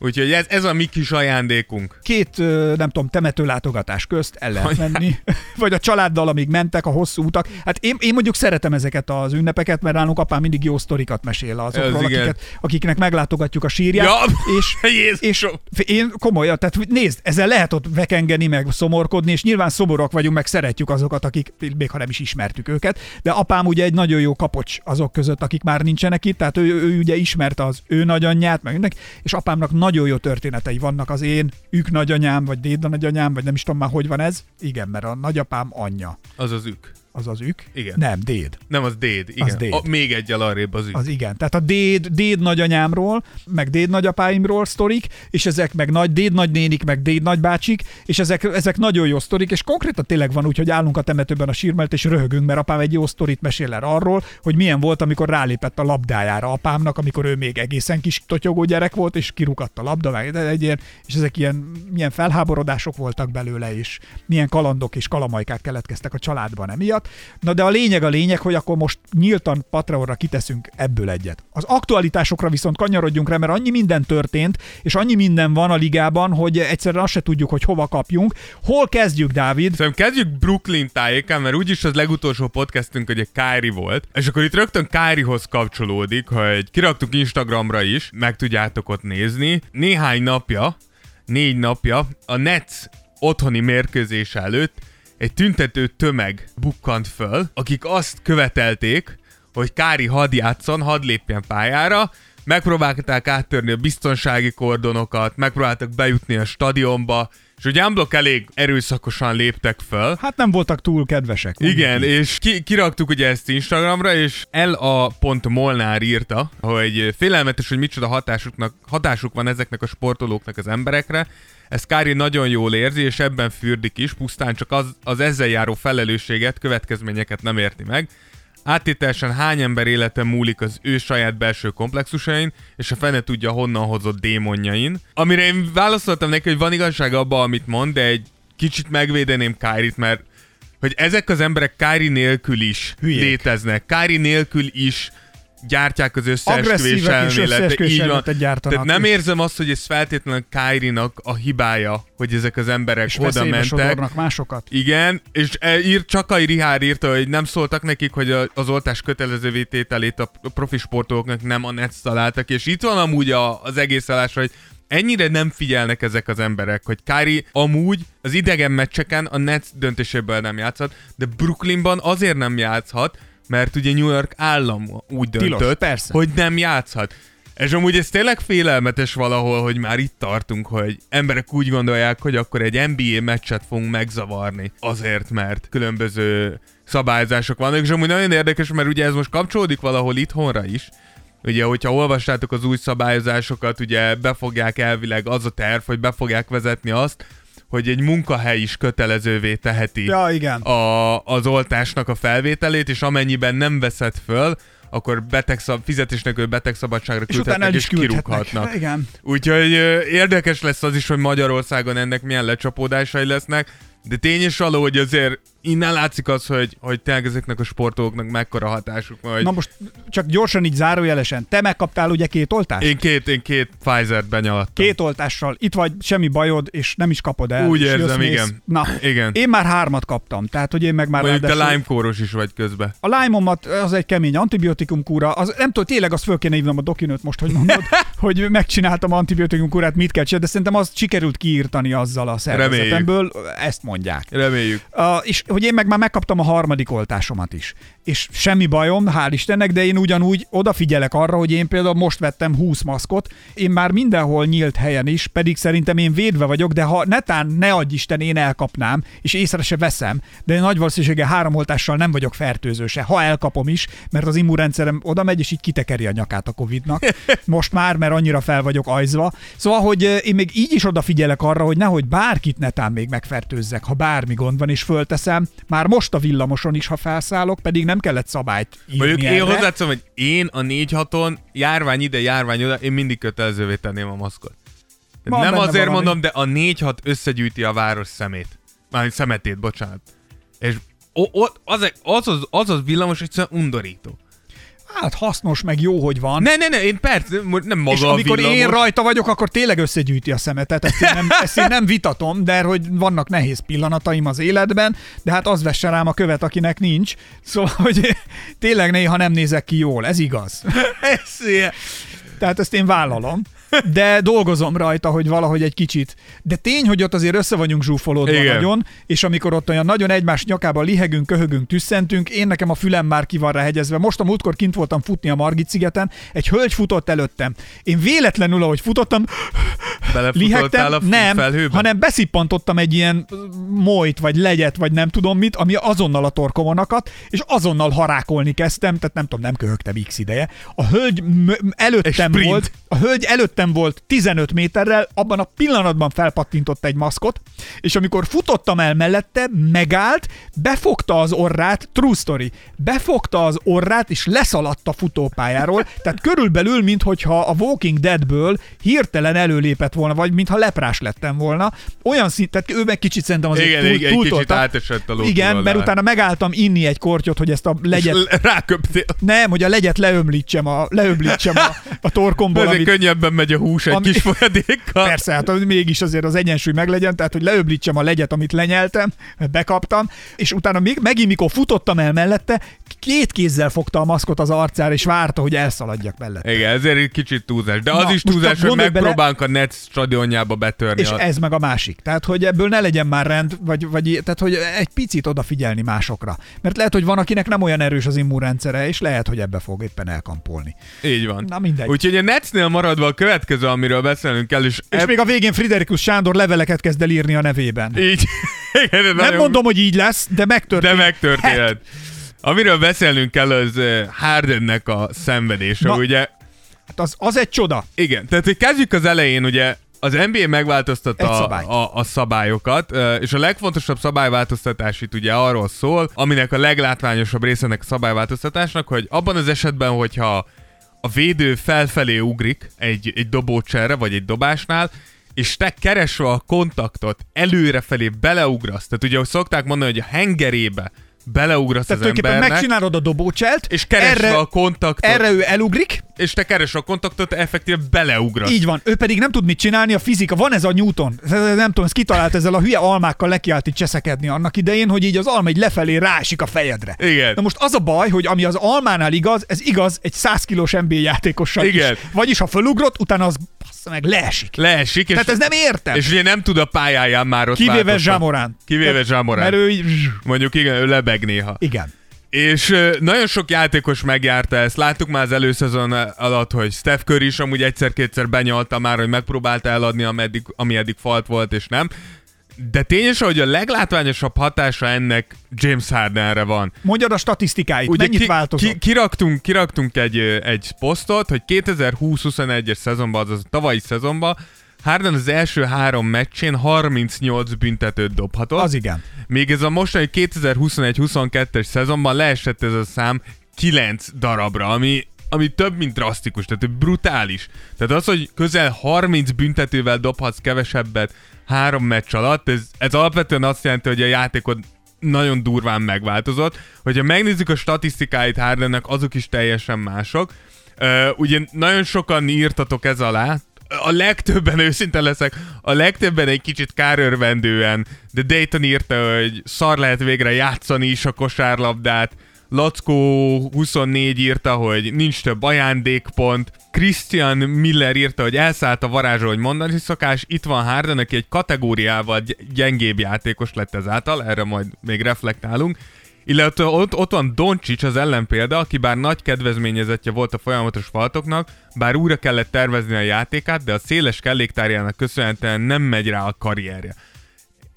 úgyhogy ez, ez a mi kis ajándékunk. két, nem tudom, temetőlátogatás közt el lehet menni, vagy a családdal, amíg mentek a hosszú utak. Hát én, én mondjuk szeretem ezeket az ünnepeket, mert nálunk apám mindig jó sztorikat mesél azokról, akiket, akiknek meglátogatjuk a sírját. Ja, és, és én komolyan, tehát nézd, ezzel lehet ott vekengeni, meg szomorkodni, és nyilván szomorok vagyunk, meg szeretjük azokat, akik, még ha nem is ismertük őket, de apám ugye egy nagyon jó kapocs azok között, akik már nincsenek itt, tehát ő, ő ugye ismerte az ő nagyanyját, meg mindenki, és apámnak nagyon jó történetei vannak az én ők nagyanyám, vagy déd nagyanyám, vagy nem is tudom már, hogy van ez. Igen, mert a nagyapám anyja. Az az ők. Az az ük? Igen. Nem, déd. Nem, az déd. Igen. Az déd. A, még egyel arrébb az ügy. Az igen. Tehát a déd, déd nagyanyámról, meg déd nagyapáimról sztorik, és ezek meg nagy déd nagynénik, meg déd nagybácsik, és ezek, ezek nagyon jó sztorik, és konkrétan tényleg van úgy, hogy állunk a temetőben a sírmelt, és röhögünk, mert apám egy jó sztorit mesél el arról, hogy milyen volt, amikor rálépett a labdájára apámnak, amikor ő még egészen kis totyogó gyerek volt, és kirukadt a labda, meg egy ilyen, és ezek ilyen, milyen felháborodások voltak belőle, és milyen kalandok és kalamajkák keletkeztek a családban emiatt. Na de a lényeg a lényeg, hogy akkor most nyíltan Patreonra kiteszünk ebből egyet. Az aktualitásokra viszont kanyarodjunk rá, mert annyi minden történt, és annyi minden van a ligában, hogy egyszerűen azt se tudjuk, hogy hova kapjunk. Hol kezdjük, Dávid? Szerintem kezdjük Brooklyn tájékán, mert úgyis az legutolsó podcastünk ugye Kyrie volt, és akkor itt rögtön Kyriehoz kapcsolódik, hogy kiraktuk Instagramra is, meg tudjátok ott nézni. Néhány napja, négy napja a Nets otthoni mérkőzés előtt egy tüntető tömeg bukkant föl, akik azt követelték, hogy Kári hadd játszon, hadd lépjen pályára, megpróbálták áttörni a biztonsági kordonokat, megpróbáltak bejutni a stadionba, és ugye Unblock elég erőszakosan léptek föl, Hát nem voltak túl kedvesek. igen, így. és ki, kiraktuk ugye ezt Instagramra, és L.Molnár írta, hogy félelmetes, hogy micsoda hatásuknak, hatásuk van ezeknek a sportolóknak az emberekre. Ez Kári nagyon jól érzi, és ebben fürdik is, pusztán csak az, az ezzel járó felelősséget, következményeket nem érti meg. Áttételesen hány ember élete múlik az ő saját belső komplexusain, és a fene tudja honnan hozott démonjain. Amire én válaszoltam neki, hogy van igazság abban, amit mond, de egy kicsit megvédeném Kárit, mert hogy ezek az emberek Kári nélkül is Hülyék. léteznek. Kári nélkül is gyártják az összeesküvés elméletet. Így van. Tehát nem És- érzem azt, hogy ez feltétlenül Kárinak a hibája, hogy ezek az emberek és oda mentek. másokat. Igen, és e, ír, Csakai Rihár írta, hogy nem szóltak nekik, hogy az oltás kötelezővé tételét a profi sportolóknak nem a Nets találtak, és itt van amúgy a, az egész állás, hogy ennyire nem figyelnek ezek az emberek, hogy Kári amúgy az idegen meccseken a Nets döntéséből nem játszhat, de Brooklynban azért nem játszhat, mert ugye New York állam úgy Tilos, döntött, persze. hogy nem játszhat. És amúgy ez tényleg félelmetes valahol, hogy már itt tartunk, hogy emberek úgy gondolják, hogy akkor egy NBA meccset fogunk megzavarni. Azért, mert különböző szabályzások vannak, és amúgy nagyon érdekes, mert ugye ez most kapcsolódik valahol itthonra is. Ugye, hogyha olvastátok az új szabályozásokat, ugye befogják elvileg az a terv, hogy be fogják vezetni azt, hogy egy munkahely is kötelezővé teheti Ja, igen. a, az oltásnak a felvételét, és amennyiben nem veszed föl, akkor betegszab, fizetés nélkül betegszabadságra És küldhetnek, és, küldhetnek. kirúghatnak. Igen. Úgyhogy érdekes lesz az is, hogy Magyarországon ennek milyen lecsapódásai lesznek, de tény is való, hogy azért innen látszik az, hogy, hogy tényleg ezeknek a sportolóknak mekkora hatásuk van. Hogy Na most csak gyorsan így zárójelesen. Te megkaptál ugye két oltást? én két, én két Pfizer-t benyalattam. Két oltással. Itt vagy, semmi bajod, és nem is kapod el. Úgy és érzem, mész. igen. Na, Igen. én már hármat kaptam, tehát hogy én meg már Mondjuk te ráadásul- Lime kóros is vagy közben. A Lyme-omat, az egy kemény antibiotikum kúra, az, nem tudom, tényleg azt föl kéne hívnom a dokinőt most, hogy mondod, hogy megcsináltam antibiotikum kúrát, mit kell csinálni, de szerintem azt sikerült kiírtani azzal a szervezetemből, ezt mondják. Reméljük. Uh, és hogy én meg már megkaptam a harmadik oltásomat is. És semmi bajom, hál' Istennek, de én ugyanúgy odafigyelek arra, hogy én például most vettem 20 maszkot, én már mindenhol nyílt helyen is, pedig szerintem én védve vagyok, de ha netán ne adj Isten, én elkapnám, és észre se veszem, de nagy valószínűséggel három oltással nem vagyok fertőző se, ha elkapom is, mert az immunrendszerem oda megy, és így kitekeri a nyakát a Covid-nak. Most már, mert annyira fel vagyok ajzva. Szóval, hogy eh, én még így is odafigyelek arra, hogy nehogy bárkit netán még megfertőzzek, ha bármi gond van, és fölteszem. Már most a villamoson is, ha felszállok, pedig nem kellett szabályt írni Mondjuk én erre. hozzáteszem, hogy én a 4-6-on járvány ide, járvány oda, én mindig kötelezővé tenném a maszkot. Van nem azért valami. mondom, de a 4-6 összegyűjti a város szemét. Mármint szemetét, bocsánat. És o- ott az, az, az, az, az villamos egyszerűen undorító. Hát hasznos, meg jó, hogy van. Ne, ne, ne, én persze, nem maga és a amikor villamos. én rajta vagyok, akkor tényleg összegyűjti a szemetet. Ezt én, nem, ezt én nem vitatom, de hogy vannak nehéz pillanataim az életben, de hát az vesse rám a követ, akinek nincs. Szóval, hogy tényleg néha nem nézek ki jól, ez igaz. Ez ilyen. Tehát ezt én vállalom. De dolgozom rajta, hogy valahogy egy kicsit. De tény, hogy ott azért össze vagyunk zsúfolódva Igen. nagyon, és amikor ott olyan nagyon egymás nyakába lihegünk, köhögünk, tüsszentünk, én nekem a fülem már ki van hegyezve. Most a múltkor kint voltam futni a Margit szigeten, egy hölgy futott előttem. Én véletlenül, ahogy futottam, Belefutottál a lihegtem, nem, felhőbe? hanem beszippantottam egy ilyen mojt, vagy legyet, vagy nem tudom mit, ami azonnal a torkomon akadt, és azonnal harákolni kezdtem, tehát nem tudom, nem köhögtem x ideje. A hölgy előttem volt, a hölgy előttem volt 15 méterrel, abban a pillanatban felpattintott egy maszkot, és amikor futottam el mellette, megállt, befogta az orrát, true story, befogta az orrát, és leszaladt a futópályáról, tehát körülbelül, minthogyha a Walking Deadből hirtelen előlépett volna, vagy mintha leprás lettem volna, olyan szint, tehát ő meg kicsit szerintem azért Igen, túl, egy, egy kicsit átesett a Igen, mert utána megálltam inni egy kortyot, hogy ezt a legyet... És ráköptél. Nem, hogy a legyet leömlítsem a, leömlítsem a, a torkomból, Ezért amit, könnyebben megy a hús egy Ami- kis folyadékkal. Persze, hát hogy mégis azért az egyensúly meglegyen, tehát hogy leöblítsem a legyet, amit lenyeltem, bekaptam, és utána még, megint mikor futottam el mellette, két kézzel fogta a maszkot az arcára, és várta, hogy elszaladjak mellette. Igen, ezért egy kicsit túlzás. De az Na, is túlzás, hogy gondolj bele- megpróbálunk a Nets stadionjába betörni. És a... ez meg a másik. Tehát, hogy ebből ne legyen már rend, vagy, vagy tehát, hogy egy picit odafigyelni másokra. Mert lehet, hogy van, akinek nem olyan erős az immunrendszere, és lehet, hogy ebbe fog éppen elkampolni. Így van. Na mindegy. Úgyhogy a Netsnél maradva a következő, amiről beszélnünk kell, és, És még a végén Friderikus Sándor leveleket kezd el írni a nevében. így... Igen, Nem nagyon- mondom, hogy így lesz, de De megtörtént. megtörtént. Amiről beszélnünk kell, az eh, Hardennek a szenvedése, Na. ugye? Hát az, az egy csoda. Igen, tehát hogy kezdjük az elején, ugye az NBA megváltoztatta a, a, a szabályokat, ö, és a legfontosabb szabályváltoztatás itt ugye arról szól, aminek a leglátványosabb része ennek a szabályváltoztatásnak, hogy abban az esetben, hogyha a védő felfelé ugrik egy, egy dobócserre, vagy egy dobásnál, és te keresve a kontaktot előrefelé beleugrasz, tehát ugye, hogy szokták mondani, hogy a hengerébe beleugrasz Tehát az embernek, megcsinálod a dobócselt, és keresve erre, a kontaktot, erre ő elugrik, és te keresve a kontaktot, effektíve beleugrasz. így van. Ő pedig nem tud mit csinálni, a fizika. Van ez a Newton. Ez- ez- Nem tudom, ezt kitalált ezzel a hülye almákkal nekiállt itt cseszekedni annak idején, hogy így az alma egy lefelé rásik a fejedre. Igen. Na most az a baj, hogy ami az almánál igaz, ez igaz egy 100 kilós NBA játékossal Igen. is. Vagyis ha fölugrott, utána az meg leesik. Leesik, és, Tehát ez nem értem. és ugye nem tud a pályáján már ott Kivéve. Zsámorán. Kivéve Zsámorán. Mert ő így... Mondjuk igen, ő lebeg néha. Igen. És nagyon sok játékos megjárta ezt. Láttuk már az előszezon alatt, hogy Steph Curry is amúgy egyszer-kétszer benyalta már, hogy megpróbálta eladni, ameddig, ami eddig falt volt, és nem. De tényes, hogy a leglátványosabb hatása ennek James Hardenre van. Mondjad a statisztikáit, Ugye mennyit ki, változott? ki, kiraktunk, kiraktunk egy, egy posztot, hogy 2020-21-es szezonban, azaz a tavalyi szezonban, Harden az első három meccsén 38 büntetőt dobhatott. Az igen. Még ez a mostani 2021-22-es szezonban leesett ez a szám 9 darabra, ami, ami több, mint drasztikus, tehát brutális. Tehát az, hogy közel 30 büntetővel dobhatsz kevesebbet három meccs alatt, ez, ez alapvetően azt jelenti, hogy a játékod nagyon durván megváltozott. Hogyha megnézzük a statisztikáit Hardennek, azok is teljesen mások. Uh, ugye nagyon sokan írtatok ez alá, a legtöbben, őszinte leszek, a legtöbben egy kicsit kárörvendően, de Dayton írta, hogy szar lehet végre játszani is a kosárlabdát, Lackó 24 írta, hogy nincs több ajándékpont, Christian Miller írta, hogy elszállt a varázsa, hogy mondani szokás, itt van Harden, aki egy kategóriával gy- gyengébb játékos lett ezáltal, erre majd még reflektálunk, illetve ott, ott van Doncsics az ellenpélda, aki bár nagy kedvezményezetje volt a folyamatos faltoknak, bár újra kellett tervezni a játékát, de a széles kelléktárjának köszönhetően nem megy rá a karrierje.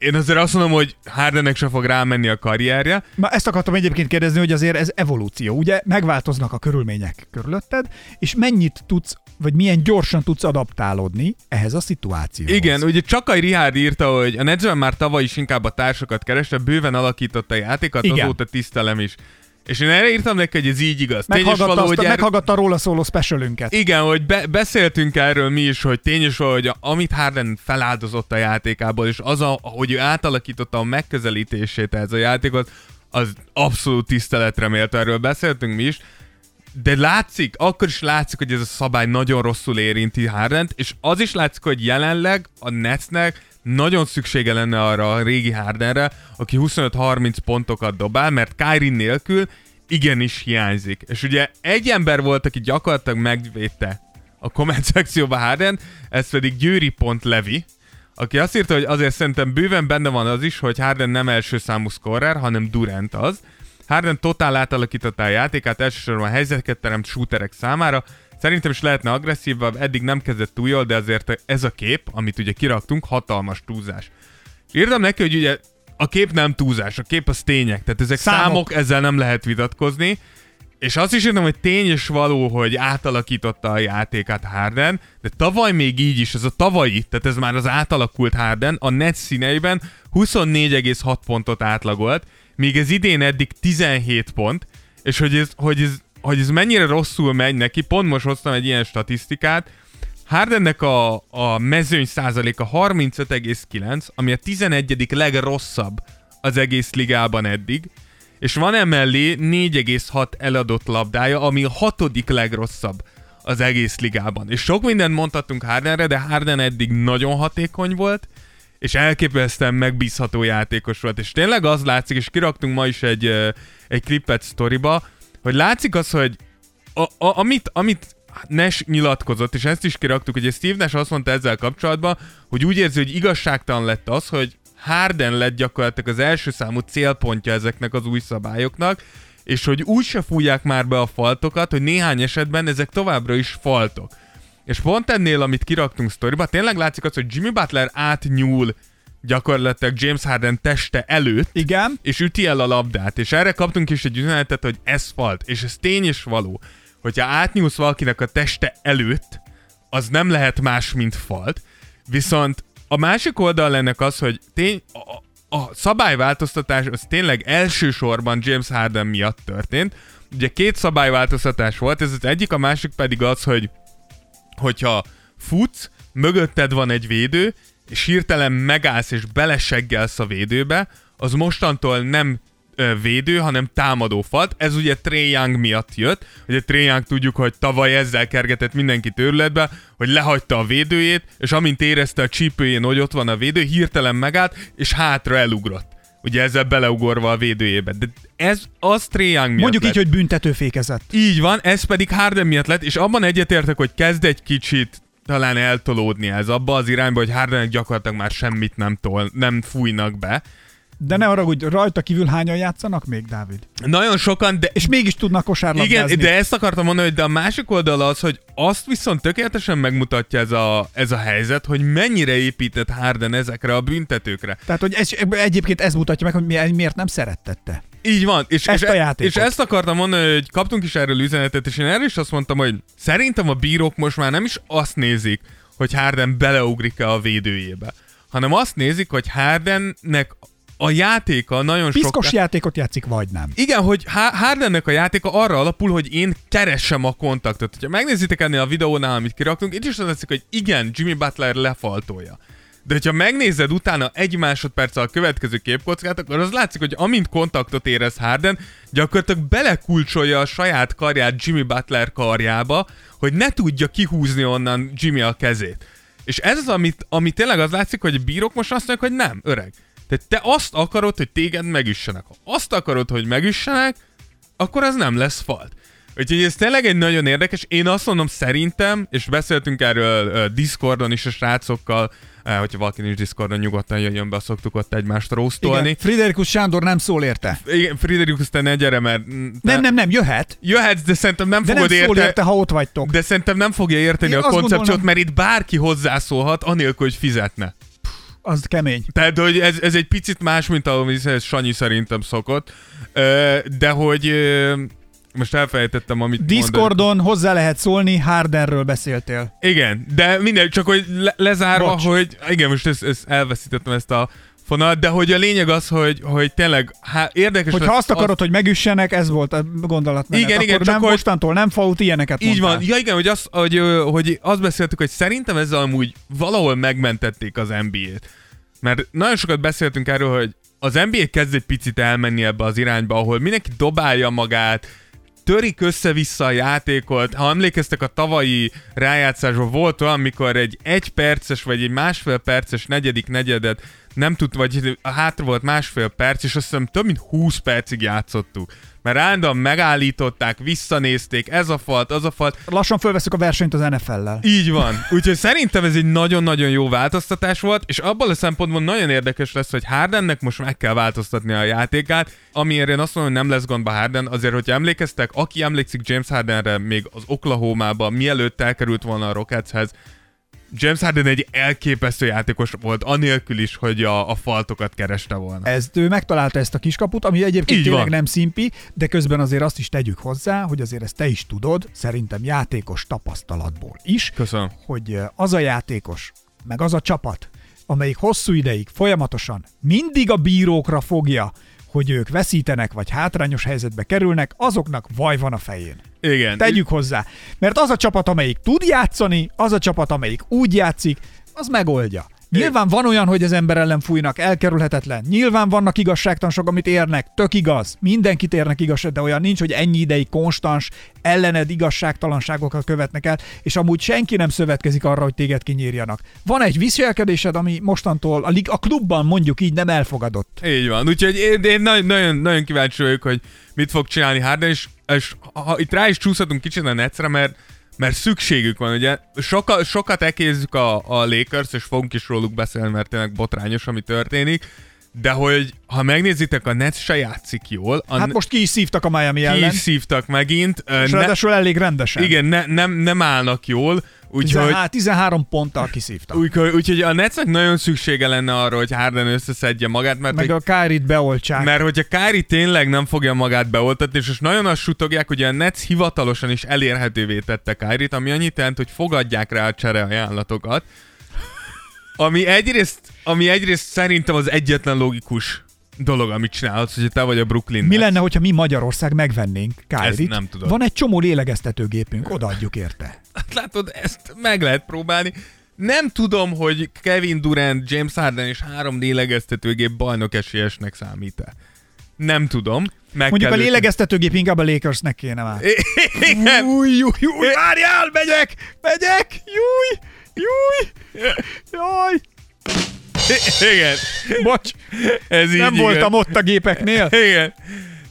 Én azért azt mondom, hogy Hardennek se fog rámenni a karrierje. Ma ezt akartam egyébként kérdezni, hogy azért ez evolúció, ugye? Megváltoznak a körülmények körülötted, és mennyit tudsz, vagy milyen gyorsan tudsz adaptálódni ehhez a szituációhoz. Igen, ugye Csakai Rihárd írta, hogy a Nedzsben már tavaly is inkább a társakat kereste, bőven alakította a játékat, Igen. azóta tisztelem is. És én erre írtam neki, hogy ez így igaz. Meghallgatta, való, azt, hogy er- meghallgatta róla szóló specialünket. Igen, hogy be- beszéltünk erről mi is, hogy tényes való, hogy amit Harden feláldozott a játékából, és az, a, hogy ő átalakította a megközelítését ez a játékot, az abszolút tiszteletre méltó, erről beszéltünk mi is. De látszik, akkor is látszik, hogy ez a szabály nagyon rosszul érinti Hardent, és az is látszik, hogy jelenleg a Netsnek nagyon szüksége lenne arra a régi Hardenre, aki 25-30 pontokat dobál, mert Kyrie nélkül igenis hiányzik. És ugye egy ember volt, aki gyakorlatilag megvédte a komment szekcióba Harden, ez pedig Győri.levi, aki azt írta, hogy azért szerintem bőven benne van az is, hogy Harden nem első számú scorer, hanem Durant az. Harden totál átalakította a játékát, elsősorban helyzeteket teremt shooterek számára. Szerintem is lehetne agresszívabb, eddig nem kezdett túl jól, de azért ez a kép, amit ugye kiraktunk, hatalmas túlzás. És írtam neki, hogy ugye a kép nem túlzás, a kép az tények, tehát ezek számok, Számok. ezzel nem lehet vitatkozni. És azt is írtam, hogy tény és való, hogy átalakította a játékát Harden, de tavaly még így is, ez a tavalyi, tehát ez már az átalakult Harden, a net színeiben 24,6 pontot átlagolt, míg ez idén eddig 17 pont, és hogy ez, hogy ez, hogy ez mennyire rosszul megy neki, pont most hoztam egy ilyen statisztikát, Hardennek a, a mezőny százaléka 35,9, ami a 11. legrosszabb az egész ligában eddig, és van emellé 4,6 eladott labdája, ami a hatodik legrosszabb az egész ligában. És sok mindent mondhattunk Hardenre, de Harden eddig nagyon hatékony volt, és elképesztően megbízható játékos volt. És tényleg az látszik, és kiraktunk ma is egy, egy klippet sztoriba, hogy látszik az, hogy a, a, amit, amit Nash nyilatkozott, és ezt is kiraktuk, hogy Steve Nash azt mondta ezzel kapcsolatban, hogy úgy érzi, hogy igazságtalan lett az, hogy Harden lett gyakorlatilag az első számú célpontja ezeknek az új szabályoknak, és hogy úgy se fújják már be a faltokat, hogy néhány esetben ezek továbbra is faltok. És pont ennél, amit kiraktunk sztoriba, tényleg látszik az, hogy Jimmy Butler átnyúl gyakorlatilag James Harden teste előtt, Igen. és üti el a labdát, és erre kaptunk is egy üzenetet, hogy ez falt, és ez tény és való. Hogyha átnyúlsz valakinek a teste előtt, az nem lehet más, mint falt. Viszont a másik oldal ennek az, hogy tény, a, a szabályváltoztatás az tényleg elsősorban James Harden miatt történt. Ugye két szabályváltoztatás volt, ez az egyik, a másik pedig az, hogy hogyha futsz, mögötted van egy védő, és hirtelen megállsz és beleseggelsz a védőbe, az mostantól nem védő, hanem támadó falt. Ez ugye Trey Young miatt jött. Ugye Trey Young tudjuk, hogy tavaly ezzel kergetett mindenki őrületbe, hogy lehagyta a védőjét, és amint érezte a csípőjén, hogy ott van a védő, hirtelen megállt, és hátra elugrott. Ugye ezzel beleugorva a védőjébe. De ez az Trey Young miatt Mondjuk lett. így, hogy büntetőfékezett. Így van, ez pedig Harden miatt lett, és abban egyetértek, hogy kezd egy kicsit talán eltolódni ez abba az irányba, hogy Hardenek gyakorlatilag már semmit nem tol, nem fújnak be. De ne arra, hogy rajta kívül hányan játszanak még, Dávid? Nagyon sokan, de És mégis tudnak kosárlabdázni. igen, de ezt akartam mondani, hogy de a másik oldal az, hogy azt viszont tökéletesen megmutatja ez a, ez a helyzet, hogy mennyire épített Harden ezekre a büntetőkre. Tehát, hogy ez, egyébként ez mutatja meg, hogy mi- miért nem szerettette. Így van. És, Ezt és, a játékot. és ezt akartam mondani, hogy kaptunk is erről üzenetet, és én erről is azt mondtam, hogy szerintem a bírók most már nem is azt nézik, hogy Harden beleugrik-e a védőjébe, hanem azt nézik, hogy Hardennek a játéka nagyon Piszkos sok... játékot játszik, vagy nem. Igen, hogy Ha- Hardennek a játéka arra alapul, hogy én keressem a kontaktot. Ha megnézitek ennél a videónál, amit kiraktunk, itt is az látszik, hogy igen, Jimmy Butler lefaltolja. De hogyha megnézed utána egy másodperc a következő képkockát, akkor az látszik, hogy amint kontaktot érez Harden, gyakorlatilag belekulcsolja a saját karját Jimmy Butler karjába, hogy ne tudja kihúzni onnan Jimmy a kezét. És ez az, amit, ami tényleg az látszik, hogy a bírók most azt mondják, hogy nem, öreg. Tehát te azt akarod, hogy téged megüssenek. Ha azt akarod, hogy megüssenek, akkor az nem lesz falt. Úgyhogy ez tényleg egy nagyon érdekes. Én azt mondom szerintem, és beszéltünk erről Discordon is a srácokkal, hogyha valaki nincs Discordon, nyugodtan jöjjön be, szoktuk ott egymást rósztolni. Igen. Friderikus Sándor nem szól érte. Igen, Friderikus, te ne gyere, mert... Te Nem, nem, nem, jöhet, Jöhetsz, de szerintem nem de nem fogod szól érteni. érte, ha ott vagytok. De szerintem nem fogja érteni Én a koncepciót, gondolom- mert itt bárki hozzászólhat, anélkül, hogy fizetne. Az kemény. Tehát, hogy ez, ez egy picit más, mint ahogy Sanyi szerintem szokott. De hogy most elfelejtettem, amit mondani. Discordon hozzá lehet szólni, Hardenről beszéltél. Igen, de minden, csak hogy le, lezárva, Bocs. hogy igen, most ezt, ezt elveszítettem ezt a fonalat, de hogy a lényeg az, hogy, hogy tényleg há, érdekes Hogyha lesz azt akarod, hogy megüssenek, ez volt a gondolat. Igen, akkor igen, csak nem, hogy- mostantól nem fault, ilyeneket Így mondtál. van, ja igen, hogy, az, hogy, hogy azt beszéltük, hogy szerintem ezzel amúgy valahol megmentették az NBA-t. Mert nagyon sokat beszéltünk erről, hogy az NBA kezd egy picit elmenni ebbe az irányba, ahol mindenki dobálja magát, törik össze-vissza a játékot. Ha emlékeztek a tavalyi rájátszásban volt olyan, amikor egy egy perces vagy egy másfél perces negyedik negyedet nem tud, vagy hátra volt másfél perc, és azt hiszem több mint 20 percig játszottuk. Mert állandóan megállították, visszanézték, ez a falt, az a falt. Lassan fölveszük a versenyt az NFL-lel. Így van. Úgyhogy szerintem ez egy nagyon-nagyon jó változtatás volt, és abban a szempontból nagyon érdekes lesz, hogy Hardennek most meg kell változtatni a játékát, amiért én azt mondom, hogy nem lesz gondba Harden, azért, hogyha emlékeztek, aki emlékszik James Hardenre még az Oklahoma-ba, mielőtt elkerült volna a Rocketshez, James Harden egy elképesztő játékos volt, anélkül is, hogy a, a faltokat kereste volna. Ezt ő megtalálta ezt a kiskaput, ami egyébként Így tényleg van. nem szimpi, de közben azért azt is tegyük hozzá, hogy azért ezt te is tudod, szerintem játékos tapasztalatból is, Köszönöm. hogy az a játékos, meg az a csapat, amelyik hosszú ideig folyamatosan mindig a bírókra fogja, hogy ők veszítenek vagy hátrányos helyzetbe kerülnek, azoknak vaj van a fején. Igen. Tegyük hozzá. Mert az a csapat, amelyik tud játszani, az a csapat, amelyik úgy játszik, az megoldja. Nyilván van olyan, hogy az ember ellen fújnak, elkerülhetetlen. Nyilván vannak igazságtalanságok, amit érnek, tök igaz. Mindenkit érnek igazság, de olyan nincs, hogy ennyi ideig konstans, ellened igazságtalanságokat követnek el, és amúgy senki nem szövetkezik arra, hogy téged kinyírjanak. Van egy viselkedésed, ami mostantól a, lig- a klubban mondjuk így nem elfogadott. Így van, úgyhogy én, én nagyon, nagyon, nagyon kíváncsi vagyok, hogy mit fog csinálni Harden, és, és ha, itt rá is csúszhatunk kicsit a Netsre, mert, mert szükségük van, ugye? Soka, sokat ekézzük a, a Lakers, és fogunk is róluk beszélni, mert tényleg botrányos, ami történik, de hogy ha megnézitek, a Nets se játszik jól, a Hát most ki is szívtak a Miami ki ellen, is szívtak megint, és ne, elég rendesen. igen, ne, nem, nem állnak jól, úgyhogy... 13, 13 ponttal kiszívtak. Úgyhogy, úgyhogy a Netsnek nagyon szüksége lenne arra, hogy Harden összeszedje magát, mert Meg egy- a Kárit beoltsák. Mert hogyha Kári tényleg nem fogja magát beoltatni, és most nagyon azt sutogják, hogy a Nets hivatalosan is elérhetővé tette Kárit, ami annyit jelent, hogy fogadják rá a csere ajánlatokat. Ami egyrészt, ami egyrészt szerintem az egyetlen logikus dolog, amit csinálhatsz, hogy te vagy a Brooklyn Mi lenne, hogyha mi Magyarország megvennénk Kárit? Nem tudod. Van egy csomó lélegeztetőgépünk, odaadjuk érte. Látod, ezt meg lehet próbálni. Nem tudom, hogy Kevin Durant, James Harden és három lélegeztetőgép bajnok esélyesnek számít-e. Nem tudom. Meg Mondjuk a lélegeztetőgép inkább a Lakersnek kéne már. Igen. Júj, júj, várjál, megyek, megyek, júj, júj, jaj, Igen. bocs, Ez így nem igen. voltam ott a gépeknél. Igen.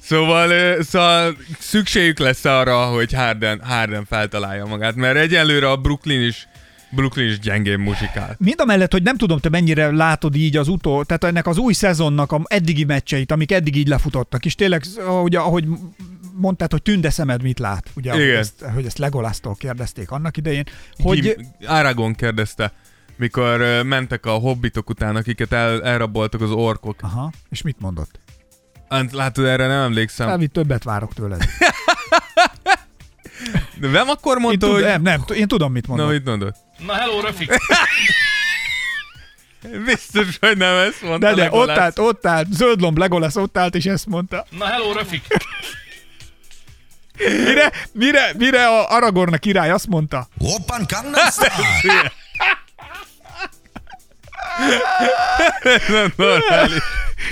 Szóval, szóval szükségük lesz arra, hogy Harden, Harden feltalálja magát, mert egyelőre a Brooklyn is, Brooklyn is gyengén muzsikál. Mind a mellett, hogy nem tudom, te mennyire látod így az utó, tehát ennek az új szezonnak a eddigi meccseit, amik eddig így lefutottak, és tényleg, ahogy, ahogy mondtad, hogy tünde szemed mit lát, ugye, Igen. ezt, hogy ezt Legolasztól kérdezték annak idején, hogy... Hogy... Aragon kérdezte, mikor mentek a hobbitok után, akiket el, elraboltak az orkok. Aha, és mit mondott? Látod, erre nem emlékszem. Elvi többet várok tőled. De nem akkor Én, mondta, tud, hogy... nem, nem, én tudom, mit Na, mondott. mit mondod? Na hello, Rafik! Biztos, hogy nem ezt mondta. De, de ott Legolász. állt, ott állt, zöldlomb Legolas ott állt, és ezt mondta. Na hello, Rafik! Mire, mire, mire a Aragorn a király azt mondta? Open Gangnam Style. Nem normális.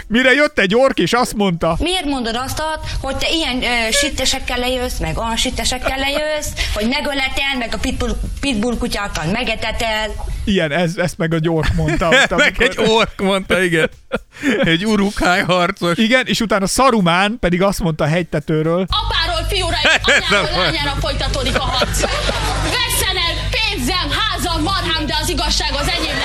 Mire jött egy ork, és azt mondta, Miért mondod azt, hogy te ilyen ö, sittesekkel lejössz, meg olyan sittesekkel lejössz, hogy megöletel, meg a pitbull, pitbull kutyákkal megetetel? ilyen, ez, ezt meg a ork mondta. Ott, Meg amikor- egy ork mondta, igen. Egy urukhái harcos. Igen, és utána Szarumán pedig azt mondta a hegytetőről, Apáról fiúra és anyáról lányára folytatódik a harc. Vesszen el pénzem, házam, marhám, de az igazság az enyém.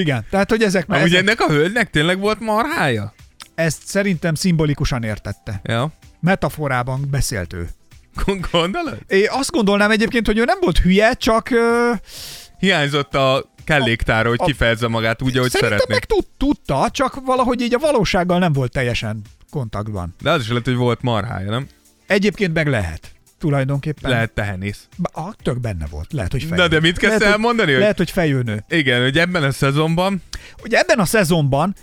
Igen, tehát hogy ezek Ugye ezek, ennek a hölgynek tényleg volt marhája? ezt szerintem szimbolikusan értette. Ja. Metaforában beszélt ő. Gondolod? Én azt gondolnám egyébként, hogy ő nem volt hülye, csak ö, Hiányzott a kelléktára, hogy A- kifejezze magát úgy, ahogy szeretné. meg tud, tudta, csak valahogy így a valósággal nem volt teljesen kontaktban. De az is lehet, hogy volt marhája, nem? Egyébként meg lehet. Tulajdonképpen. Lehet tehenész. Ah, tök benne volt. Lehet, hogy fejő. Na, de mit kezdte lehet, elmondani, hogy- Lehet, hogy fejőnő. Igen, hogy ebben a szezonban Ugye ebben a szezonban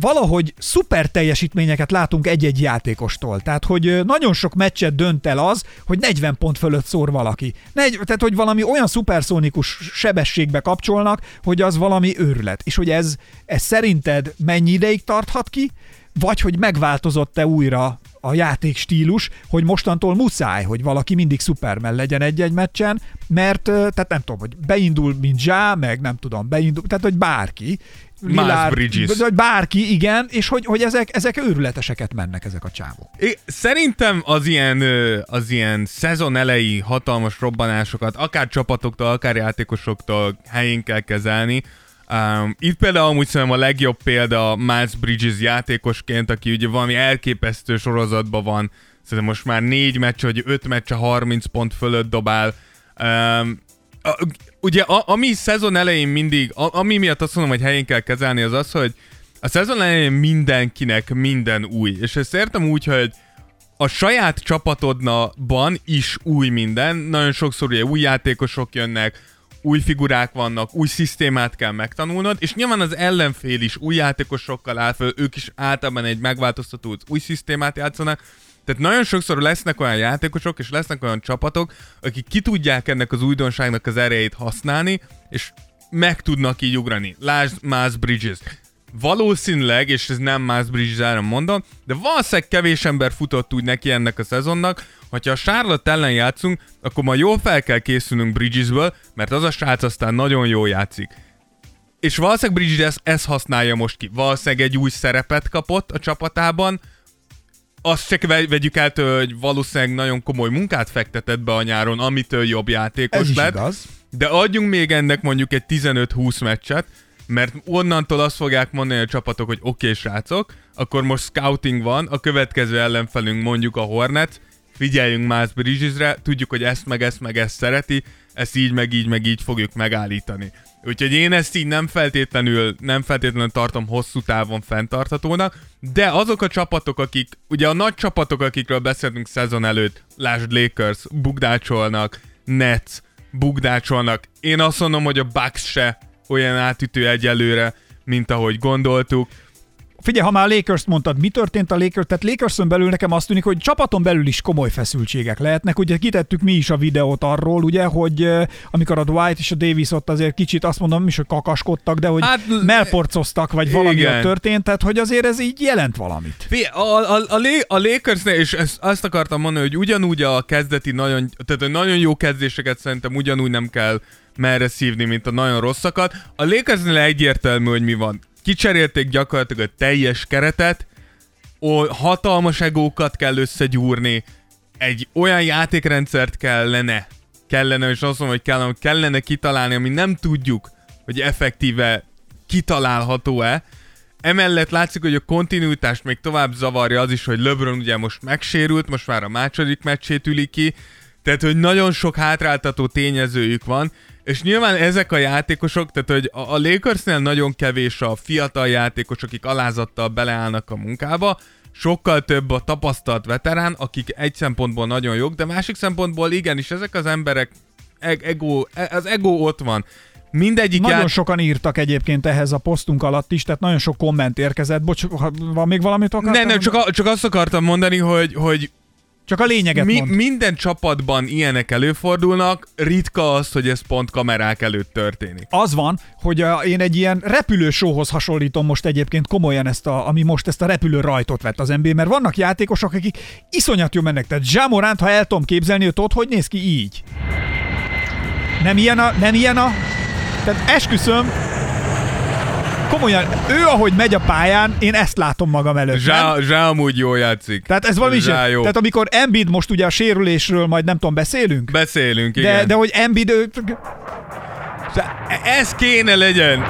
valahogy szuper teljesítményeket látunk egy-egy játékostól. Tehát, hogy nagyon sok meccset dönt el az, hogy 40 pont fölött szór valaki. Negy, tehát, hogy valami olyan szuperszónikus sebességbe kapcsolnak, hogy az valami őrület. És hogy ez, ez szerinted mennyi ideig tarthat ki, vagy hogy megváltozott-e újra a játékstílus, hogy mostantól muszáj, hogy valaki mindig szupermen legyen egy-egy meccsen, mert tehát nem tudom, hogy beindul, mint Zsá, meg nem tudom, beindul, tehát hogy bárki, Lillard, Bridges. vagy bárki, igen, és hogy, hogy ezek, ezek őrületeseket mennek ezek a csávok. É, szerintem az ilyen, az ilyen szezon elejé hatalmas robbanásokat, akár csapatoktól, akár játékosoktól helyén kell kezelni. Um, itt például amúgy szerintem a legjobb példa Miles Bridges játékosként, aki ugye valami elképesztő sorozatban van, szerintem most már négy meccs, vagy öt meccs a 30 pont fölött dobál. Um, a, ugye a, ami szezon elején mindig, a, ami miatt azt mondom, hogy helyén kell kezelni, az az, hogy a szezon elején mindenkinek minden új. És ezt értem úgy, hogy a saját csapatodnaban is új minden. Nagyon sokszor ugye új játékosok jönnek, új figurák vannak, új szisztémát kell megtanulnod, és nyilván az ellenfél is új játékosokkal áll föl, ők is általában egy megváltoztató új szisztémát játszanak, tehát nagyon sokszor lesznek olyan játékosok, és lesznek olyan csapatok, akik ki tudják ennek az újdonságnak az erejét használni, és meg tudnak így ugrani. Lásd Miles Bridges. Valószínűleg, és ez nem Miles Bridges mondom, de valószínűleg kevés ember futott úgy neki ennek a szezonnak, hogyha a Charlotte ellen játszunk, akkor ma jól fel kell készülnünk Bridgesből, mert az a srác aztán nagyon jól játszik. És valószínűleg Bridges ezt, ezt használja most ki. Valószínűleg egy új szerepet kapott a csapatában, azt ve- vegyük el, tőle, hogy valószínűleg nagyon komoly munkát fektetett be a nyáron, amitől jobb játékos Ez lett. igaz. De adjunk még ennek mondjuk egy 15-20 meccset, mert onnantól azt fogják mondani a csapatok, hogy oké, okay, srácok, akkor most scouting van, a következő ellenfelünk mondjuk a Hornets, figyeljünk Miles Bridgesre, tudjuk, hogy ezt meg ezt meg ezt szereti, ezt így meg így meg így fogjuk megállítani. Úgyhogy én ezt így nem feltétlenül, nem feltétlenül tartom hosszú távon fenntarthatónak, de azok a csapatok, akik, ugye a nagy csapatok, akikről beszéltünk szezon előtt, lásd Lakers, bugdácsolnak, Nets, bugdácsolnak. Én azt mondom, hogy a Bucks se olyan átütő egyelőre, mint ahogy gondoltuk. Figyelj, ha már a Lakers-t mondtad, mi történt a Lakers? Tehát Lakerson belül nekem azt tűnik, hogy csapaton belül is komoly feszültségek lehetnek. Ugye kitettük mi is a videót arról, ugye, hogy amikor a Dwight és a Davis ott azért kicsit azt mondom, is, hogy kakaskodtak, de hogy Hát, melporcoztak, vagy valami igen. történt, tehát hogy azért ez így jelent valamit. Fé, a, a, a, a Lakersnél, és ezt, azt akartam mondani, hogy ugyanúgy a kezdeti nagyon, tehát a nagyon jó kezdéseket szerintem ugyanúgy nem kell merre szívni, mint a nagyon rosszakat. A Lakersnél egyértelmű, hogy mi van. Kicserélték gyakorlatilag a teljes keretet, ó, hatalmas egókat kell összegyúrni, egy olyan játékrendszert kellene, kellene, és azt mondom, hogy kellene, kellene kitalálni, ami nem tudjuk, hogy effektíve kitalálható-e. Emellett látszik, hogy a kontinuitást még tovább zavarja az is, hogy LeBron ugye most megsérült, most már a második meccsét üli ki, tehát, hogy nagyon sok hátráltató tényezőjük van, és nyilván ezek a játékosok, tehát, hogy a a Lakersnél nagyon kevés a fiatal játékos, akik alázattal beleállnak a munkába, sokkal több a tapasztalt veterán, akik egy szempontból nagyon jók, de másik szempontból igenis, ezek az emberek, eg- ego, e- az ego ott van. Mindegyik Nagyon ját- sokan írtak egyébként ehhez a posztunk alatt is, tehát nagyon sok komment érkezett. Bocs, van még valamit akartam? nem, nem, csak, a, csak azt akartam mondani, hogy, hogy csak a lényeget mi, mond. minden csapatban ilyenek előfordulnak, ritka az, hogy ez pont kamerák előtt történik. Az van, hogy a, én egy ilyen repülősóhoz hasonlítom most egyébként komolyan ezt a, ami most ezt a repülő rajtot vett az NBA, mert vannak játékosok, akik iszonyat jól mennek. Tehát Zsámoránt, ha el tudom képzelni, hogy ott hogy néz ki így. Nem ilyen a, nem ilyen a, tehát esküszöm, komolyan, ő ahogy megy a pályán, én ezt látom magam előtt. Zsá, Zsá amúgy jól játszik. Tehát ez valami. Zsá jó. Tehát amikor Embiid most ugye a sérülésről majd nem tudom, beszélünk? Beszélünk, de, igen. de hogy Embiid, ő, Ez kéne legyen.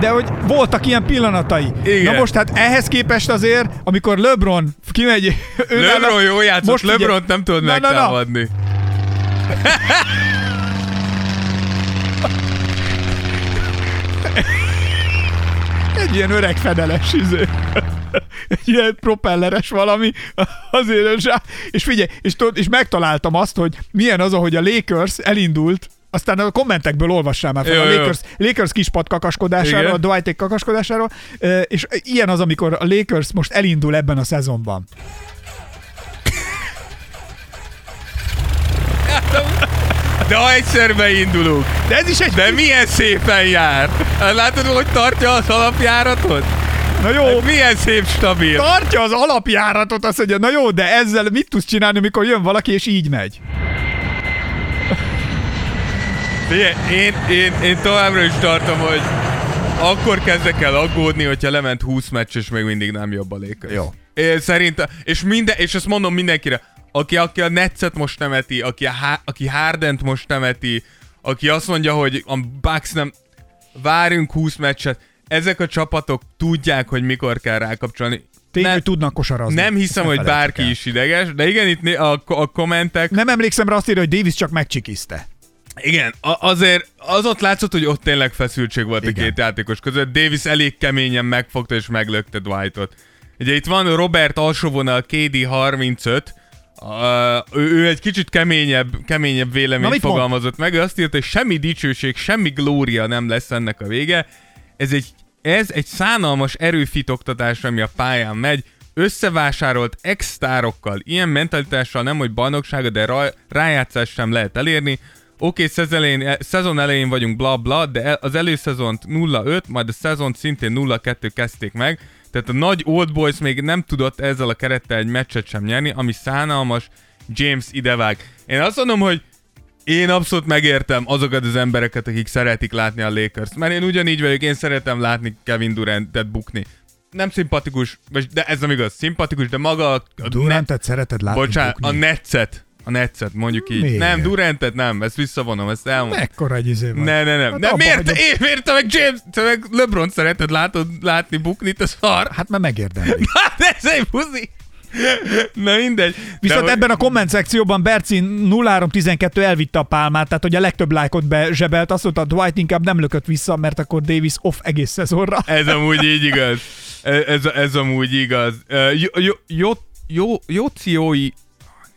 de hogy voltak ilyen pillanatai. Igen. Na most hát ehhez képest azért, amikor LeBron kimegy... ő LeBron nála- jó játszott, most LeBron nem tudod Na, na, na. Egy ilyen öreg fedeles izé. Egy ilyen propelleres valami, azért. És figyelj, és, tudod, és megtaláltam azt, hogy milyen az, ahogy a Lakers elindult, aztán a kommentekből olvassál már fel Jó, a jó. Lakers, Lakers kispad kakaskodásáról, Igen. a Dwight kakaskodásáról, és ilyen az, amikor a Lakers most elindul ebben a szezonban. De ha egyszer beindulunk. De ez is egy... De milyen szépen jár. Látod, hogy tartja az alapjáratot? Na jó, Hát milyen szép stabil. tartja az alapjáratot, azt mondja, na jó, de ezzel mit tudsz csinálni, amikor jön valaki, és így megy? Figyelj, én, én, én továbbra is tartom, hogy akkor kezdek el aggódni, hogyha lement 20 meccs, és még mindig nem jobb a Lakers. Jó. Én szerintem, és, minden, és ezt mondom mindenkire, aki, aki a Netszet most nemeti, aki, a, Há- aki Hardent most nemeti, aki azt mondja, hogy a Bucks nem... Várjunk 20 meccset. Ezek a csapatok tudják, hogy mikor kell rákapcsolni. Tény, Nem- tudnak kosarazni. Nem hiszem, hogy bárki el. is ideges, de igen, itt a, a kommentek... Nem emlékszem rá azt írja, hogy Davis csak megcsikizte. Igen, azért az ott látszott, hogy ott tényleg feszültség volt Igen. a két játékos között. Davis elég keményen megfogta és meglökte Dwightot. Ugye itt van Robert alsóvonal KD 35, Uh, ő, ő egy kicsit keményebb, keményebb Na, véleményt mit mond? fogalmazott meg, ő azt írta, hogy semmi dicsőség, semmi glória nem lesz ennek a vége. Ez egy, ez egy szánalmas erőfitoktatás, ami a pályán megy, összevásárolt ex-sztárokkal, ilyen mentalitással nem, hogy bajnoksága, de rá, rájátszást sem lehet elérni. Oké, szezon elején, szezon elején vagyunk bla bla, de az előszezont 0-5, majd a szezont szintén 0-2 kezdték meg, tehát a nagy old boys még nem tudott ezzel a kerettel egy meccset sem nyerni, ami szánalmas, James idevág. Én azt mondom, hogy én abszolút megértem azokat az embereket, akik szeretik látni a Lakers. Mert én ugyanígy vagyok, én szeretem látni Kevin Durantet bukni. Nem szimpatikus, de ez nem igaz, szimpatikus, de maga a, a Durantet szereted látni Bocsánat, bukni? a Netszet. A Netszet, mondjuk így. Miért? Nem, Durantet nem, ezt visszavonom, ezt elmondom. Mekkora egy izé van. Ne, ne, nem. Hát nem, abba miért, hagyom. én, miért te meg James, te meg LeBron szereted látod, látni bukni, te szar. Hát mert megérdemli. Hát ez egy buzi. Na mindegy. Viszont De, ebben a komment szekcióban Berci 0312 elvitte a pálmát, tehát hogy a legtöbb lájkot bezsebelt, azt mondta, Dwight inkább nem lökött vissza, mert akkor Davis off egész szezonra. Ez amúgy így igaz. Ez, ez, ez amúgy igaz. Jó, jó, jó, jó, Jóciói,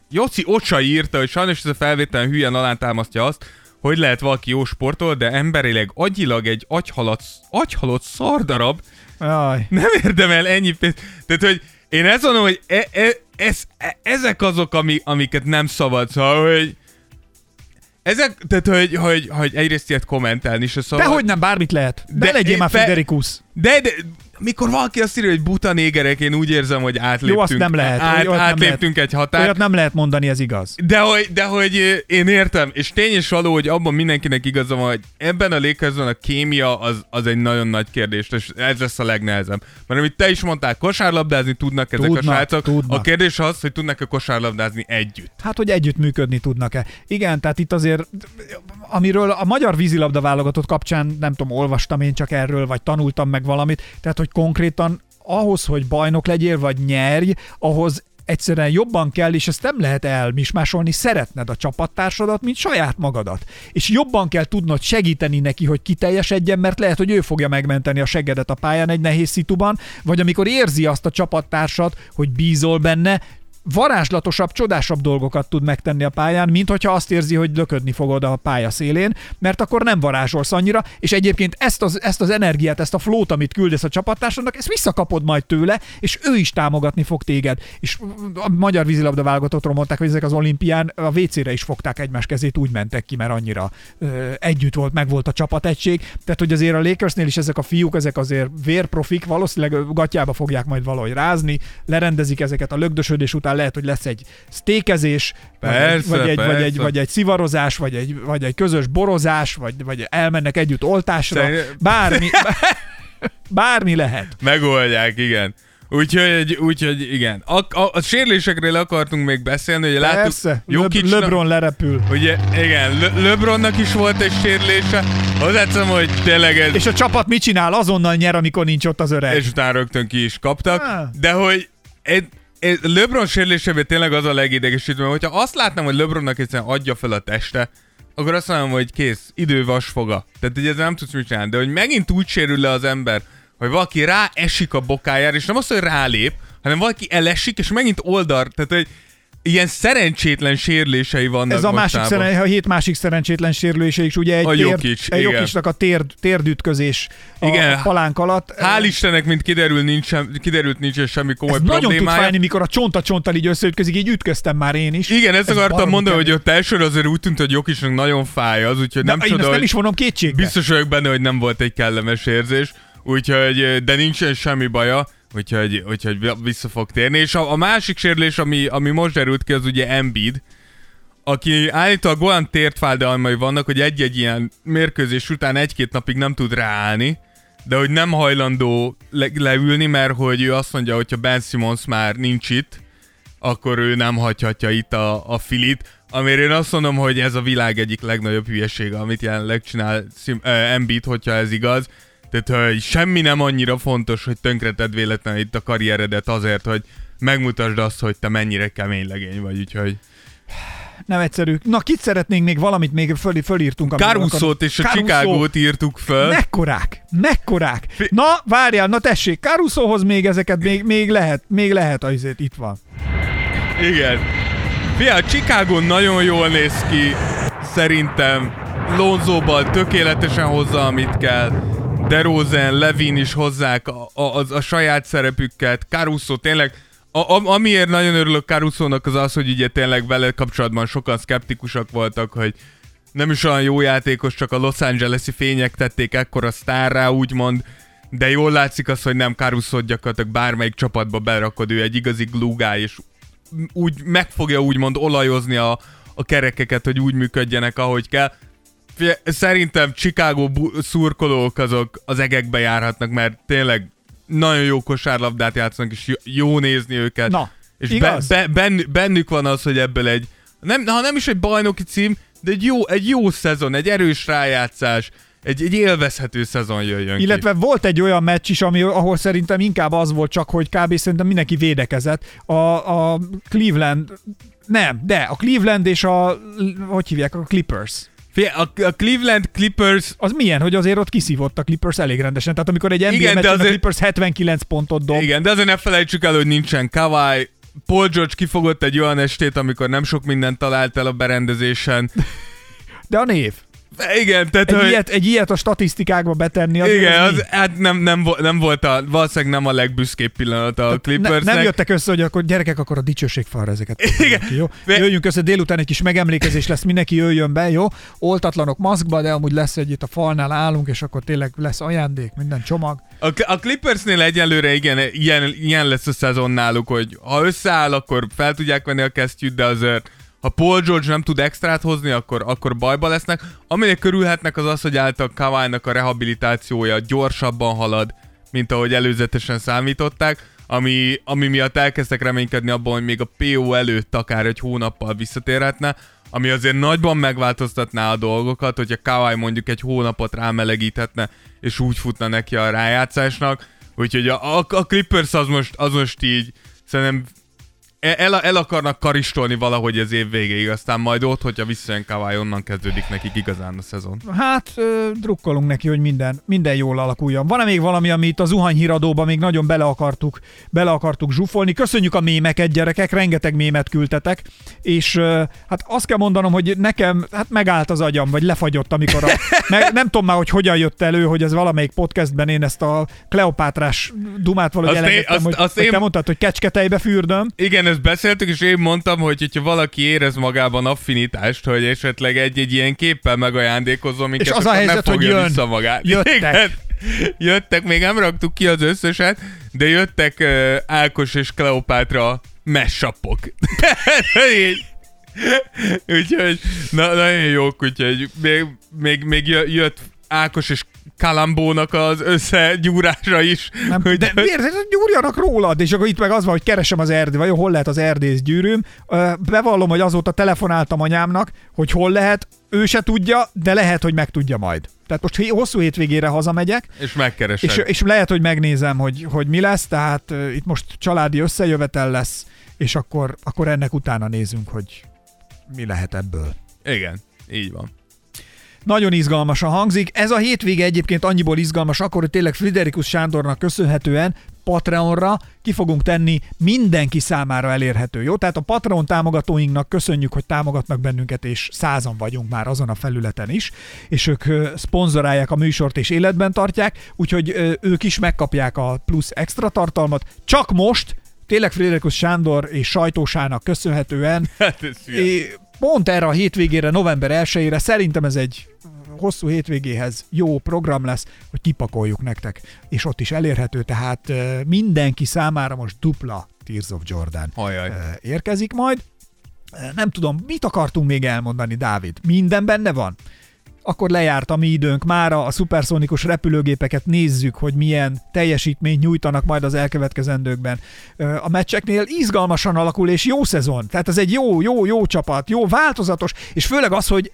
Jóci Ocsa írta, hogy sajnos ez a felvételen hülyen alátámasztja azt, hogy lehet valaki jó sportol, de emberileg agyilag egy agyhalott, agyhalott szardarab Jaj. nem érdemel ennyi pénzt. Tehát, hogy én ezt mondom, hogy e, e, ez, e, ezek azok, ami, amiket nem szabad, szóval, hogy ezek, tehát, hogy, hogy, hogy egyrészt ilyet kommentálni se szabad. Dehogy nem, bármit lehet. De, De legyél már fe- Federikus. De, de mikor valaki azt írja, hogy buta négerek, én úgy érzem, hogy átléptünk. Jó, azt nem lehet. Át, Olyat nem átléptünk lehet. egy határt. Olyat nem lehet mondani, ez igaz. De hogy, de hogy én értem, és tény és való, hogy abban mindenkinek igaza van, hogy ebben a Lakersben a kémia az, az egy nagyon nagy kérdés, és ez lesz a legnehezebb. Mert amit te is mondtál, kosárlabdázni tudnak ezek Tudnak, a srácok. tudnak. A kérdés az, hogy tudnak-e kosárlabdázni együtt. Hát, hogy együtt működni tudnak-e. Igen, tehát itt azért, amiről a magyar vízilabda válogatott kapcsán, nem tudom, olvastam én csak erről, vagy tanultam meg valamit, tehát, hogy konkrétan ahhoz, hogy bajnok legyél, vagy nyerj, ahhoz egyszerűen jobban kell, és ezt nem lehet elmismásolni, szeretned a csapattársadat, mint saját magadat. És jobban kell tudnod segíteni neki, hogy kiteljesedjen, mert lehet, hogy ő fogja megmenteni a seggedet a pályán egy nehéz szituban, vagy amikor érzi azt a csapattársat, hogy bízol benne, varázslatosabb, csodásabb dolgokat tud megtenni a pályán, mint hogyha azt érzi, hogy löködni fogod a pálya szélén, mert akkor nem varázsolsz annyira, és egyébként ezt az, ezt az energiát, ezt a flót, amit küldesz a csapattársadnak, ezt visszakapod majd tőle, és ő is támogatni fog téged. És a magyar vízilabda válogatottról mondták, hogy ezek az olimpián a WC-re is fogták egymás kezét, úgy mentek ki, mert annyira ö, együtt volt, meg volt a csapategység. Tehát, hogy azért a Lakersnél is ezek a fiúk, ezek azért vérprofik, valószínűleg gatyába fogják majd valahogy rázni, lerendezik ezeket a lögdösödés után, lehet, hogy lesz egy sztékezés, vagy, egy, Persze, vagy, egy, vagy, egy, vagy egy szivarozás, vagy egy, vagy egy közös borozás, vagy, vagy elmennek együtt oltásra, Szerint- bármi, bármi lehet. Megoldják, igen. Úgyhogy, úgyhogy igen. A, a, a sérülésekről akartunk még beszélni, hogy láttuk Persze, Le, Jokicsnak- LeBron lerepül. Ugye, igen, Le- LeBronnak is volt egy sérülése. Hozzáteszem, hogy tényleg ez... És a csapat mit csinál? Azonnal nyer, amikor nincs ott az öreg. és utána rögtön ki is kaptak. Ah. De hogy egy LeBron sérülésében tényleg az a legidegesítő, mert hogyha azt látnám, hogy LeBronnak egyszerűen adja fel a teste, akkor azt mondom, hogy kész, idő vasfoga. Tehát ugye ez nem tudsz mit csinálni. De hogy megint úgy sérül le az ember, hogy valaki rá esik a bokájára, és nem az, hogy rálép, hanem valaki elesik, és megint oldal. Tehát, hogy ilyen szerencsétlen sérülései vannak Ez a másik mostában. szeren, a hét másik szerencsétlen sérülése is, ugye egy, A térd, Jokic, egy a térd, térdütközés a, Igen. a palánk alatt. Hál' Istennek, mint kiderül, nincs sem, kiderült, nincs semmi komoly Ez nagyon tud problémája. fájni, mikor a csont a csonttal így összeütközik, így ütköztem már én is. Igen, ezt Ez akartam mondani, hogy kemény. ott elsőre azért úgy tűnt, hogy Jokisnak nagyon fáj az, úgyhogy De nem én csoda, ezt nem hogy is vonom kétségbe. biztos vagyok benne, hogy nem volt egy kellemes érzés, úgyhogy, de nincsen semmi baja, úgyhogy, úgyhogy vissza fog térni. És a, a másik sérülés, ami, ami most derült ki, az ugye Embiid, aki állítólag olyan tért fájdalmai vannak, hogy egy-egy ilyen mérkőzés után egy-két napig nem tud ráállni, de hogy nem hajlandó le- leülni, mert hogy ő azt mondja, hogy ha Ben Simmons már nincs itt, akkor ő nem hagyhatja itt a, a filit, amire én azt mondom, hogy ez a világ egyik legnagyobb hülyesége, amit jelenleg csinál Sim, uh, Embiid, hogyha ez igaz. Tehát, hogy semmi nem annyira fontos, hogy tönkreted véletlenül itt a karrieredet azért, hogy megmutasd azt, hogy te mennyire kemény legény vagy, úgyhogy... Nem egyszerű. Na, kit szeretnénk még valamit még föl, fölírtunk? Caruso-t és a Caruso. Chicago-t írtuk föl. Mekkorák? Mekkorák? Na, várjál, na tessék, Carusohoz még ezeket még, még lehet, még lehet azért itt van. Igen. Fia, Chicago nagyon jól néz ki, szerintem. Lonzóban tökéletesen hozza, amit kell. DeRozan, Levin is hozzák a, a, a, a saját szerepüket. Caruso tényleg, a, a, amiért nagyon örülök Caruso-nak az az, hogy ugye tényleg vele kapcsolatban sokan szkeptikusak voltak, hogy nem is olyan jó játékos, csak a Los Angeles-i fények tették ekkora sztárrá, úgymond, de jól látszik az, hogy nem Caruso gyakorlatilag bármelyik csapatba berakod, ő egy igazi guy, és úgy meg fogja úgymond olajozni a, a kerekeket, hogy úgy működjenek, ahogy kell. Szerintem Chicago szurkolók azok az egekbe járhatnak, mert tényleg nagyon jó kosárlabdát játszanak, és jó, nézni őket. Na, és igaz? be, ben, bennük van az, hogy ebből egy, nem, ha nem is egy bajnoki cím, de egy jó, egy jó szezon, egy erős rájátszás, egy, egy élvezhető szezon jöjjön Illetve ki. volt egy olyan meccs is, ami, ahol szerintem inkább az volt csak, hogy kb. szerintem mindenki védekezett. A, a Cleveland, nem, de a Cleveland és a, hogy hívják, a Clippers. A, a Cleveland Clippers Az milyen, hogy azért ott kiszívott a Clippers elég rendesen. Tehát amikor egy NBA Igen, meccsen a azért- Clippers 79 pontot dob, Igen, de azért ne felejtsük el, hogy nincsen Kawai. Paul George kifogott egy olyan estét, amikor nem sok mindent talált el a berendezésen. de a név. Igen, tehát Egy hogy... ilyet, egy ilyet a statisztikákba betenni. Az igen, az hát nem, nem, nem volt a, valószínűleg nem a legbüszkébb pillanata a ne, Clippersnek. nem jöttek össze, hogy akkor gyerekek, akkor a dicsőség falra ezeket. Igen. Ki, jó? Jöjjünk össze délután egy kis megemlékezés lesz, mindenki jöjjön be, jó? Oltatlanok maszkba, de amúgy lesz egy itt a falnál állunk, és akkor tényleg lesz ajándék, minden csomag. A, a Clippersnél egyelőre igen, ilyen, ilyen lesz a szezon náluk, hogy ha összeáll, akkor fel tudják venni a kesztyűt, de azért ha Paul George nem tud extrát hozni, akkor, akkor bajba lesznek. Aminek körülhetnek az az, hogy által Kawai-nak a rehabilitációja gyorsabban halad, mint ahogy előzetesen számították, ami, ami miatt elkezdtek reménykedni abban, hogy még a PO előtt akár egy hónappal visszatérhetne, ami azért nagyban megváltoztatná a dolgokat, hogyha Kawai mondjuk egy hónapot rámelegíthetne, és úgy futna neki a rájátszásnak. Úgyhogy a, a, a Clippers az most, az most így szerintem el, el akarnak karistolni valahogy az év végéig, aztán majd ott, hogyha visszajön Kawai, onnan kezdődik nekik igazán a szezon. Hát, ö, drukkolunk neki, hogy minden, minden jól alakuljon. Van-e még valami, amit a zuhany híradóba még nagyon bele akartuk, bele akartuk zsúfolni? Köszönjük a mémeket, gyerekek, rengeteg mémet küldtetek, és ö, hát azt kell mondanom, hogy nekem hát megállt az agyam, vagy lefagyott, amikor a, meg, nem tudom már, hogy hogyan jött elő, hogy ez valamelyik podcastben én ezt a Kleopátrás dumát valahogy Azt én- elengedtem, azt- hogy, azt hogy én- te mondtad, hogy kecsketejbe fürdöm. Igen, ezt beszéltük, és én mondtam, hogy hogyha valaki érez magában affinitást, hogy esetleg egy-egy ilyen képpel megajándékozom minket, És az a helyzet, ne hogy fogja jön. vissza magát. Jöttek. Igen. Jöttek, még nem raktuk ki az összeset, de jöttek uh, Ákos és Kleopátra messapok. Úgyhogy na, nagyon jók, úgyhogy még, még, még jö- jött Ákos és Kalambónak az összegyúrása is. Nem, de Úgyhogy- miért? Gyúrjanak rólad, és akkor itt meg az van, hogy keresem az erdő, vagy hol lehet az erdész gyűrűm. Bevallom, hogy azóta telefonáltam anyámnak, hogy hol lehet, ő se tudja, de lehet, hogy megtudja majd. Tehát most hosszú hétvégére hazamegyek, És megkeresed. és, és lehet, hogy megnézem, hogy, hogy mi lesz, tehát uh, itt most családi összejövetel lesz, és akkor, akkor ennek utána nézünk, hogy mi lehet ebből. Igen, így van. Nagyon izgalmasan hangzik. Ez a hétvége egyébként annyiból izgalmas, akkor, hogy tényleg Friderikus Sándornak köszönhetően Patreonra ki fogunk tenni mindenki számára elérhető. Jó? Tehát a Patreon támogatóinknak köszönjük, hogy támogatnak bennünket, és százan vagyunk már azon a felületen is, és ők szponzorálják a műsort és életben tartják, úgyhogy ők is megkapják a plusz extra tartalmat. Csak most, tényleg Friderikus Sándor és sajtósának köszönhetően Hát. É, pont erre a hétvégére, november 1-ére szerintem ez egy hosszú hétvégéhez jó program lesz, hogy kipakoljuk nektek, és ott is elérhető, tehát mindenki számára most dupla Tears of Jordan Ajaj. érkezik majd. Nem tudom, mit akartunk még elmondani, Dávid? Minden benne van? Akkor lejárt a mi időnk mára, a szuperszónikus repülőgépeket nézzük, hogy milyen teljesítményt nyújtanak majd az elkövetkezendőkben. A meccseknél izgalmasan alakul, és jó szezon. Tehát ez egy jó, jó, jó csapat, jó, változatos, és főleg az, hogy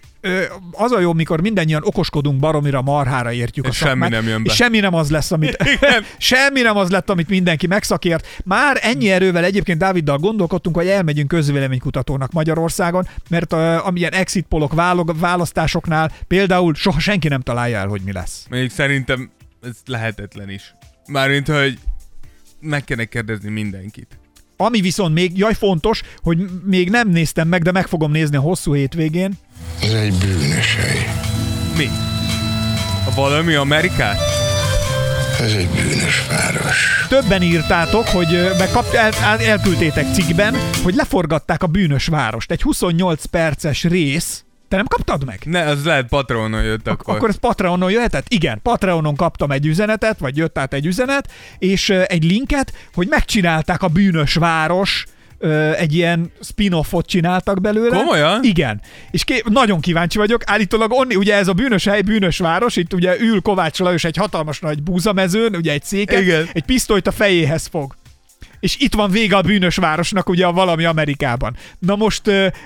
az a jó, mikor mindannyian okoskodunk baromira, marhára értjük És a semmi nem jön be. És semmi nem az lesz, amit, semmi nem az lett, amit mindenki megszakért. Már ennyi erővel egyébként Dáviddal gondolkodtunk, hogy elmegyünk közvéleménykutatónak Magyarországon, mert uh, amilyen exit polok választásoknál például soha senki nem találja el, hogy mi lesz. Még szerintem ez lehetetlen is. Mármint, hogy meg kéne kérdezni mindenkit. Ami viszont még, jaj fontos, hogy még nem néztem meg, de meg fogom nézni a hosszú hétvégén. Ez egy bűnös hely. Mi? Valami Amerikát? Ez egy bűnös város. Többen írtátok, hogy ö, meg kap, el, el, elküldtétek cikkben, hogy leforgatták a bűnös várost. Egy 28 perces rész. Te nem kaptad meg? Ne, az lehet Patronon jött Ak- akkor. akkor ez Patreonon jöhetett? Igen, Patreonon kaptam egy üzenetet, vagy jött át egy üzenet, és egy linket, hogy megcsinálták a bűnös város, egy ilyen spin-offot csináltak belőle. Komolyan? Igen. És ké- nagyon kíváncsi vagyok. Állítólag onni, ugye ez a bűnös hely, bűnös város, itt ugye ül Kovács Lajos egy hatalmas nagy búzamezőn, ugye egy széken, Igen. egy pisztolyt a fejéhez fog. És itt van vége a bűnös városnak, ugye a valami Amerikában. Na most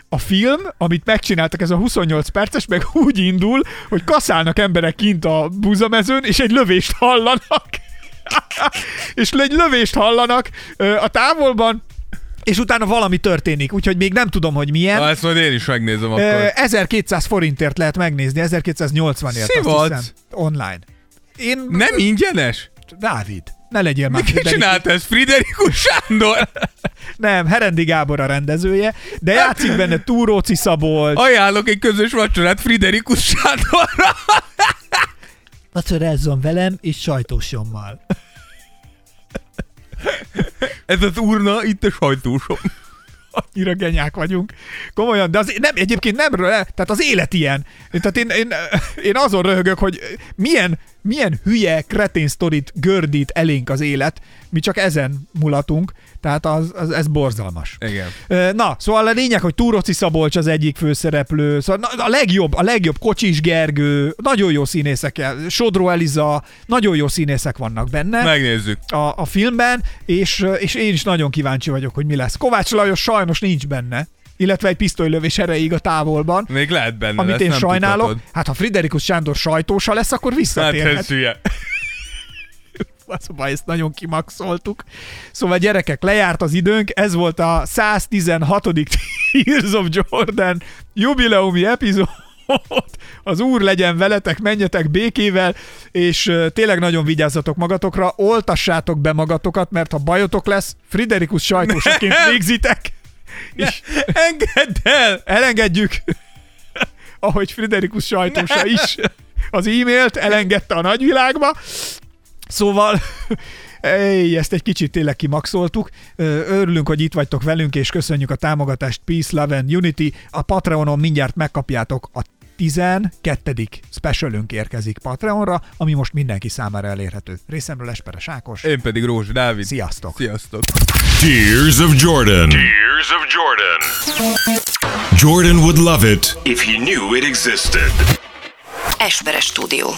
a film, amit megcsináltak, ez a 28 perces, meg úgy indul, hogy kaszálnak emberek kint a búzamezőn, és egy lövést hallanak. és egy lövést hallanak a távolban, és utána valami történik, úgyhogy még nem tudom, hogy milyen. Ha ezt majd én is megnézem akkor. 1200 forintért lehet megnézni, 1280-ért azt Szivatsz. hiszem, online. Én... Nem ingyenes? Dávid, ne legyél már Ki csinálta ezt? Friderikus Sándor? Nem, Herendi Gábor a rendezője, de játszik benne Túróci Szabolcs. Ajánlok egy közös vacsorát Friderikus Sándorra. Vacsorázzon velem és sajtósommal. Ez az urna, itt a sajtósom. Annyira genyák vagyunk. Komolyan, de az, nem, egyébként nem, tehát az élet ilyen. Tehát én, én, én azon röhögök, hogy milyen, milyen hülye kretén sztorit gördít elénk az élet, mi csak ezen mulatunk, tehát az, az, ez borzalmas. Igen. Na, szóval a lényeg, hogy Túroci Szabolcs az egyik főszereplő, szóval a legjobb, a legjobb Kocsis Gergő, nagyon jó színészek, Sodró Eliza, nagyon jó színészek vannak benne Megnézzük. a, a filmben, és, és én is nagyon kíváncsi vagyok, hogy mi lesz. Kovács Lajos sajnos nincs benne, illetve egy pisztolylövés erejéig a távolban, Még lehet benne amit lesz, én sajnálok. tudhatod. Hát ha Friderikus Sándor sajtósa lesz, akkor Hát ez hülye. Szóval ezt nagyon kimaxoltuk. Szóval gyerekek, lejárt az időnk, ez volt a 116. Tears of Jordan jubileumi epizód. Az úr legyen veletek, menjetek békével, és tényleg nagyon vigyázzatok magatokra, oltassátok be magatokat, mert ha bajotok lesz, Friderikus sajtósaként végzitek, és Engedd el! elengedjük, ahogy Friderikus sajtósa is az e-mailt elengedte a nagyvilágba. Szóval Ej, ezt egy kicsit tényleg kimaxoltuk. Örülünk, hogy itt vagytok velünk, és köszönjük a támogatást Peace, Love and Unity. A Patreonon mindjárt megkapjátok a 12. specialünk érkezik Patreonra, ami most mindenki számára elérhető. Részemről Esperes Ákos. Én pedig Rózs Dávid. Sziasztok! Sziasztok! Tears of Jordan. Tears of Jordan. Jordan would love it If he knew it existed. Esperes stúdió.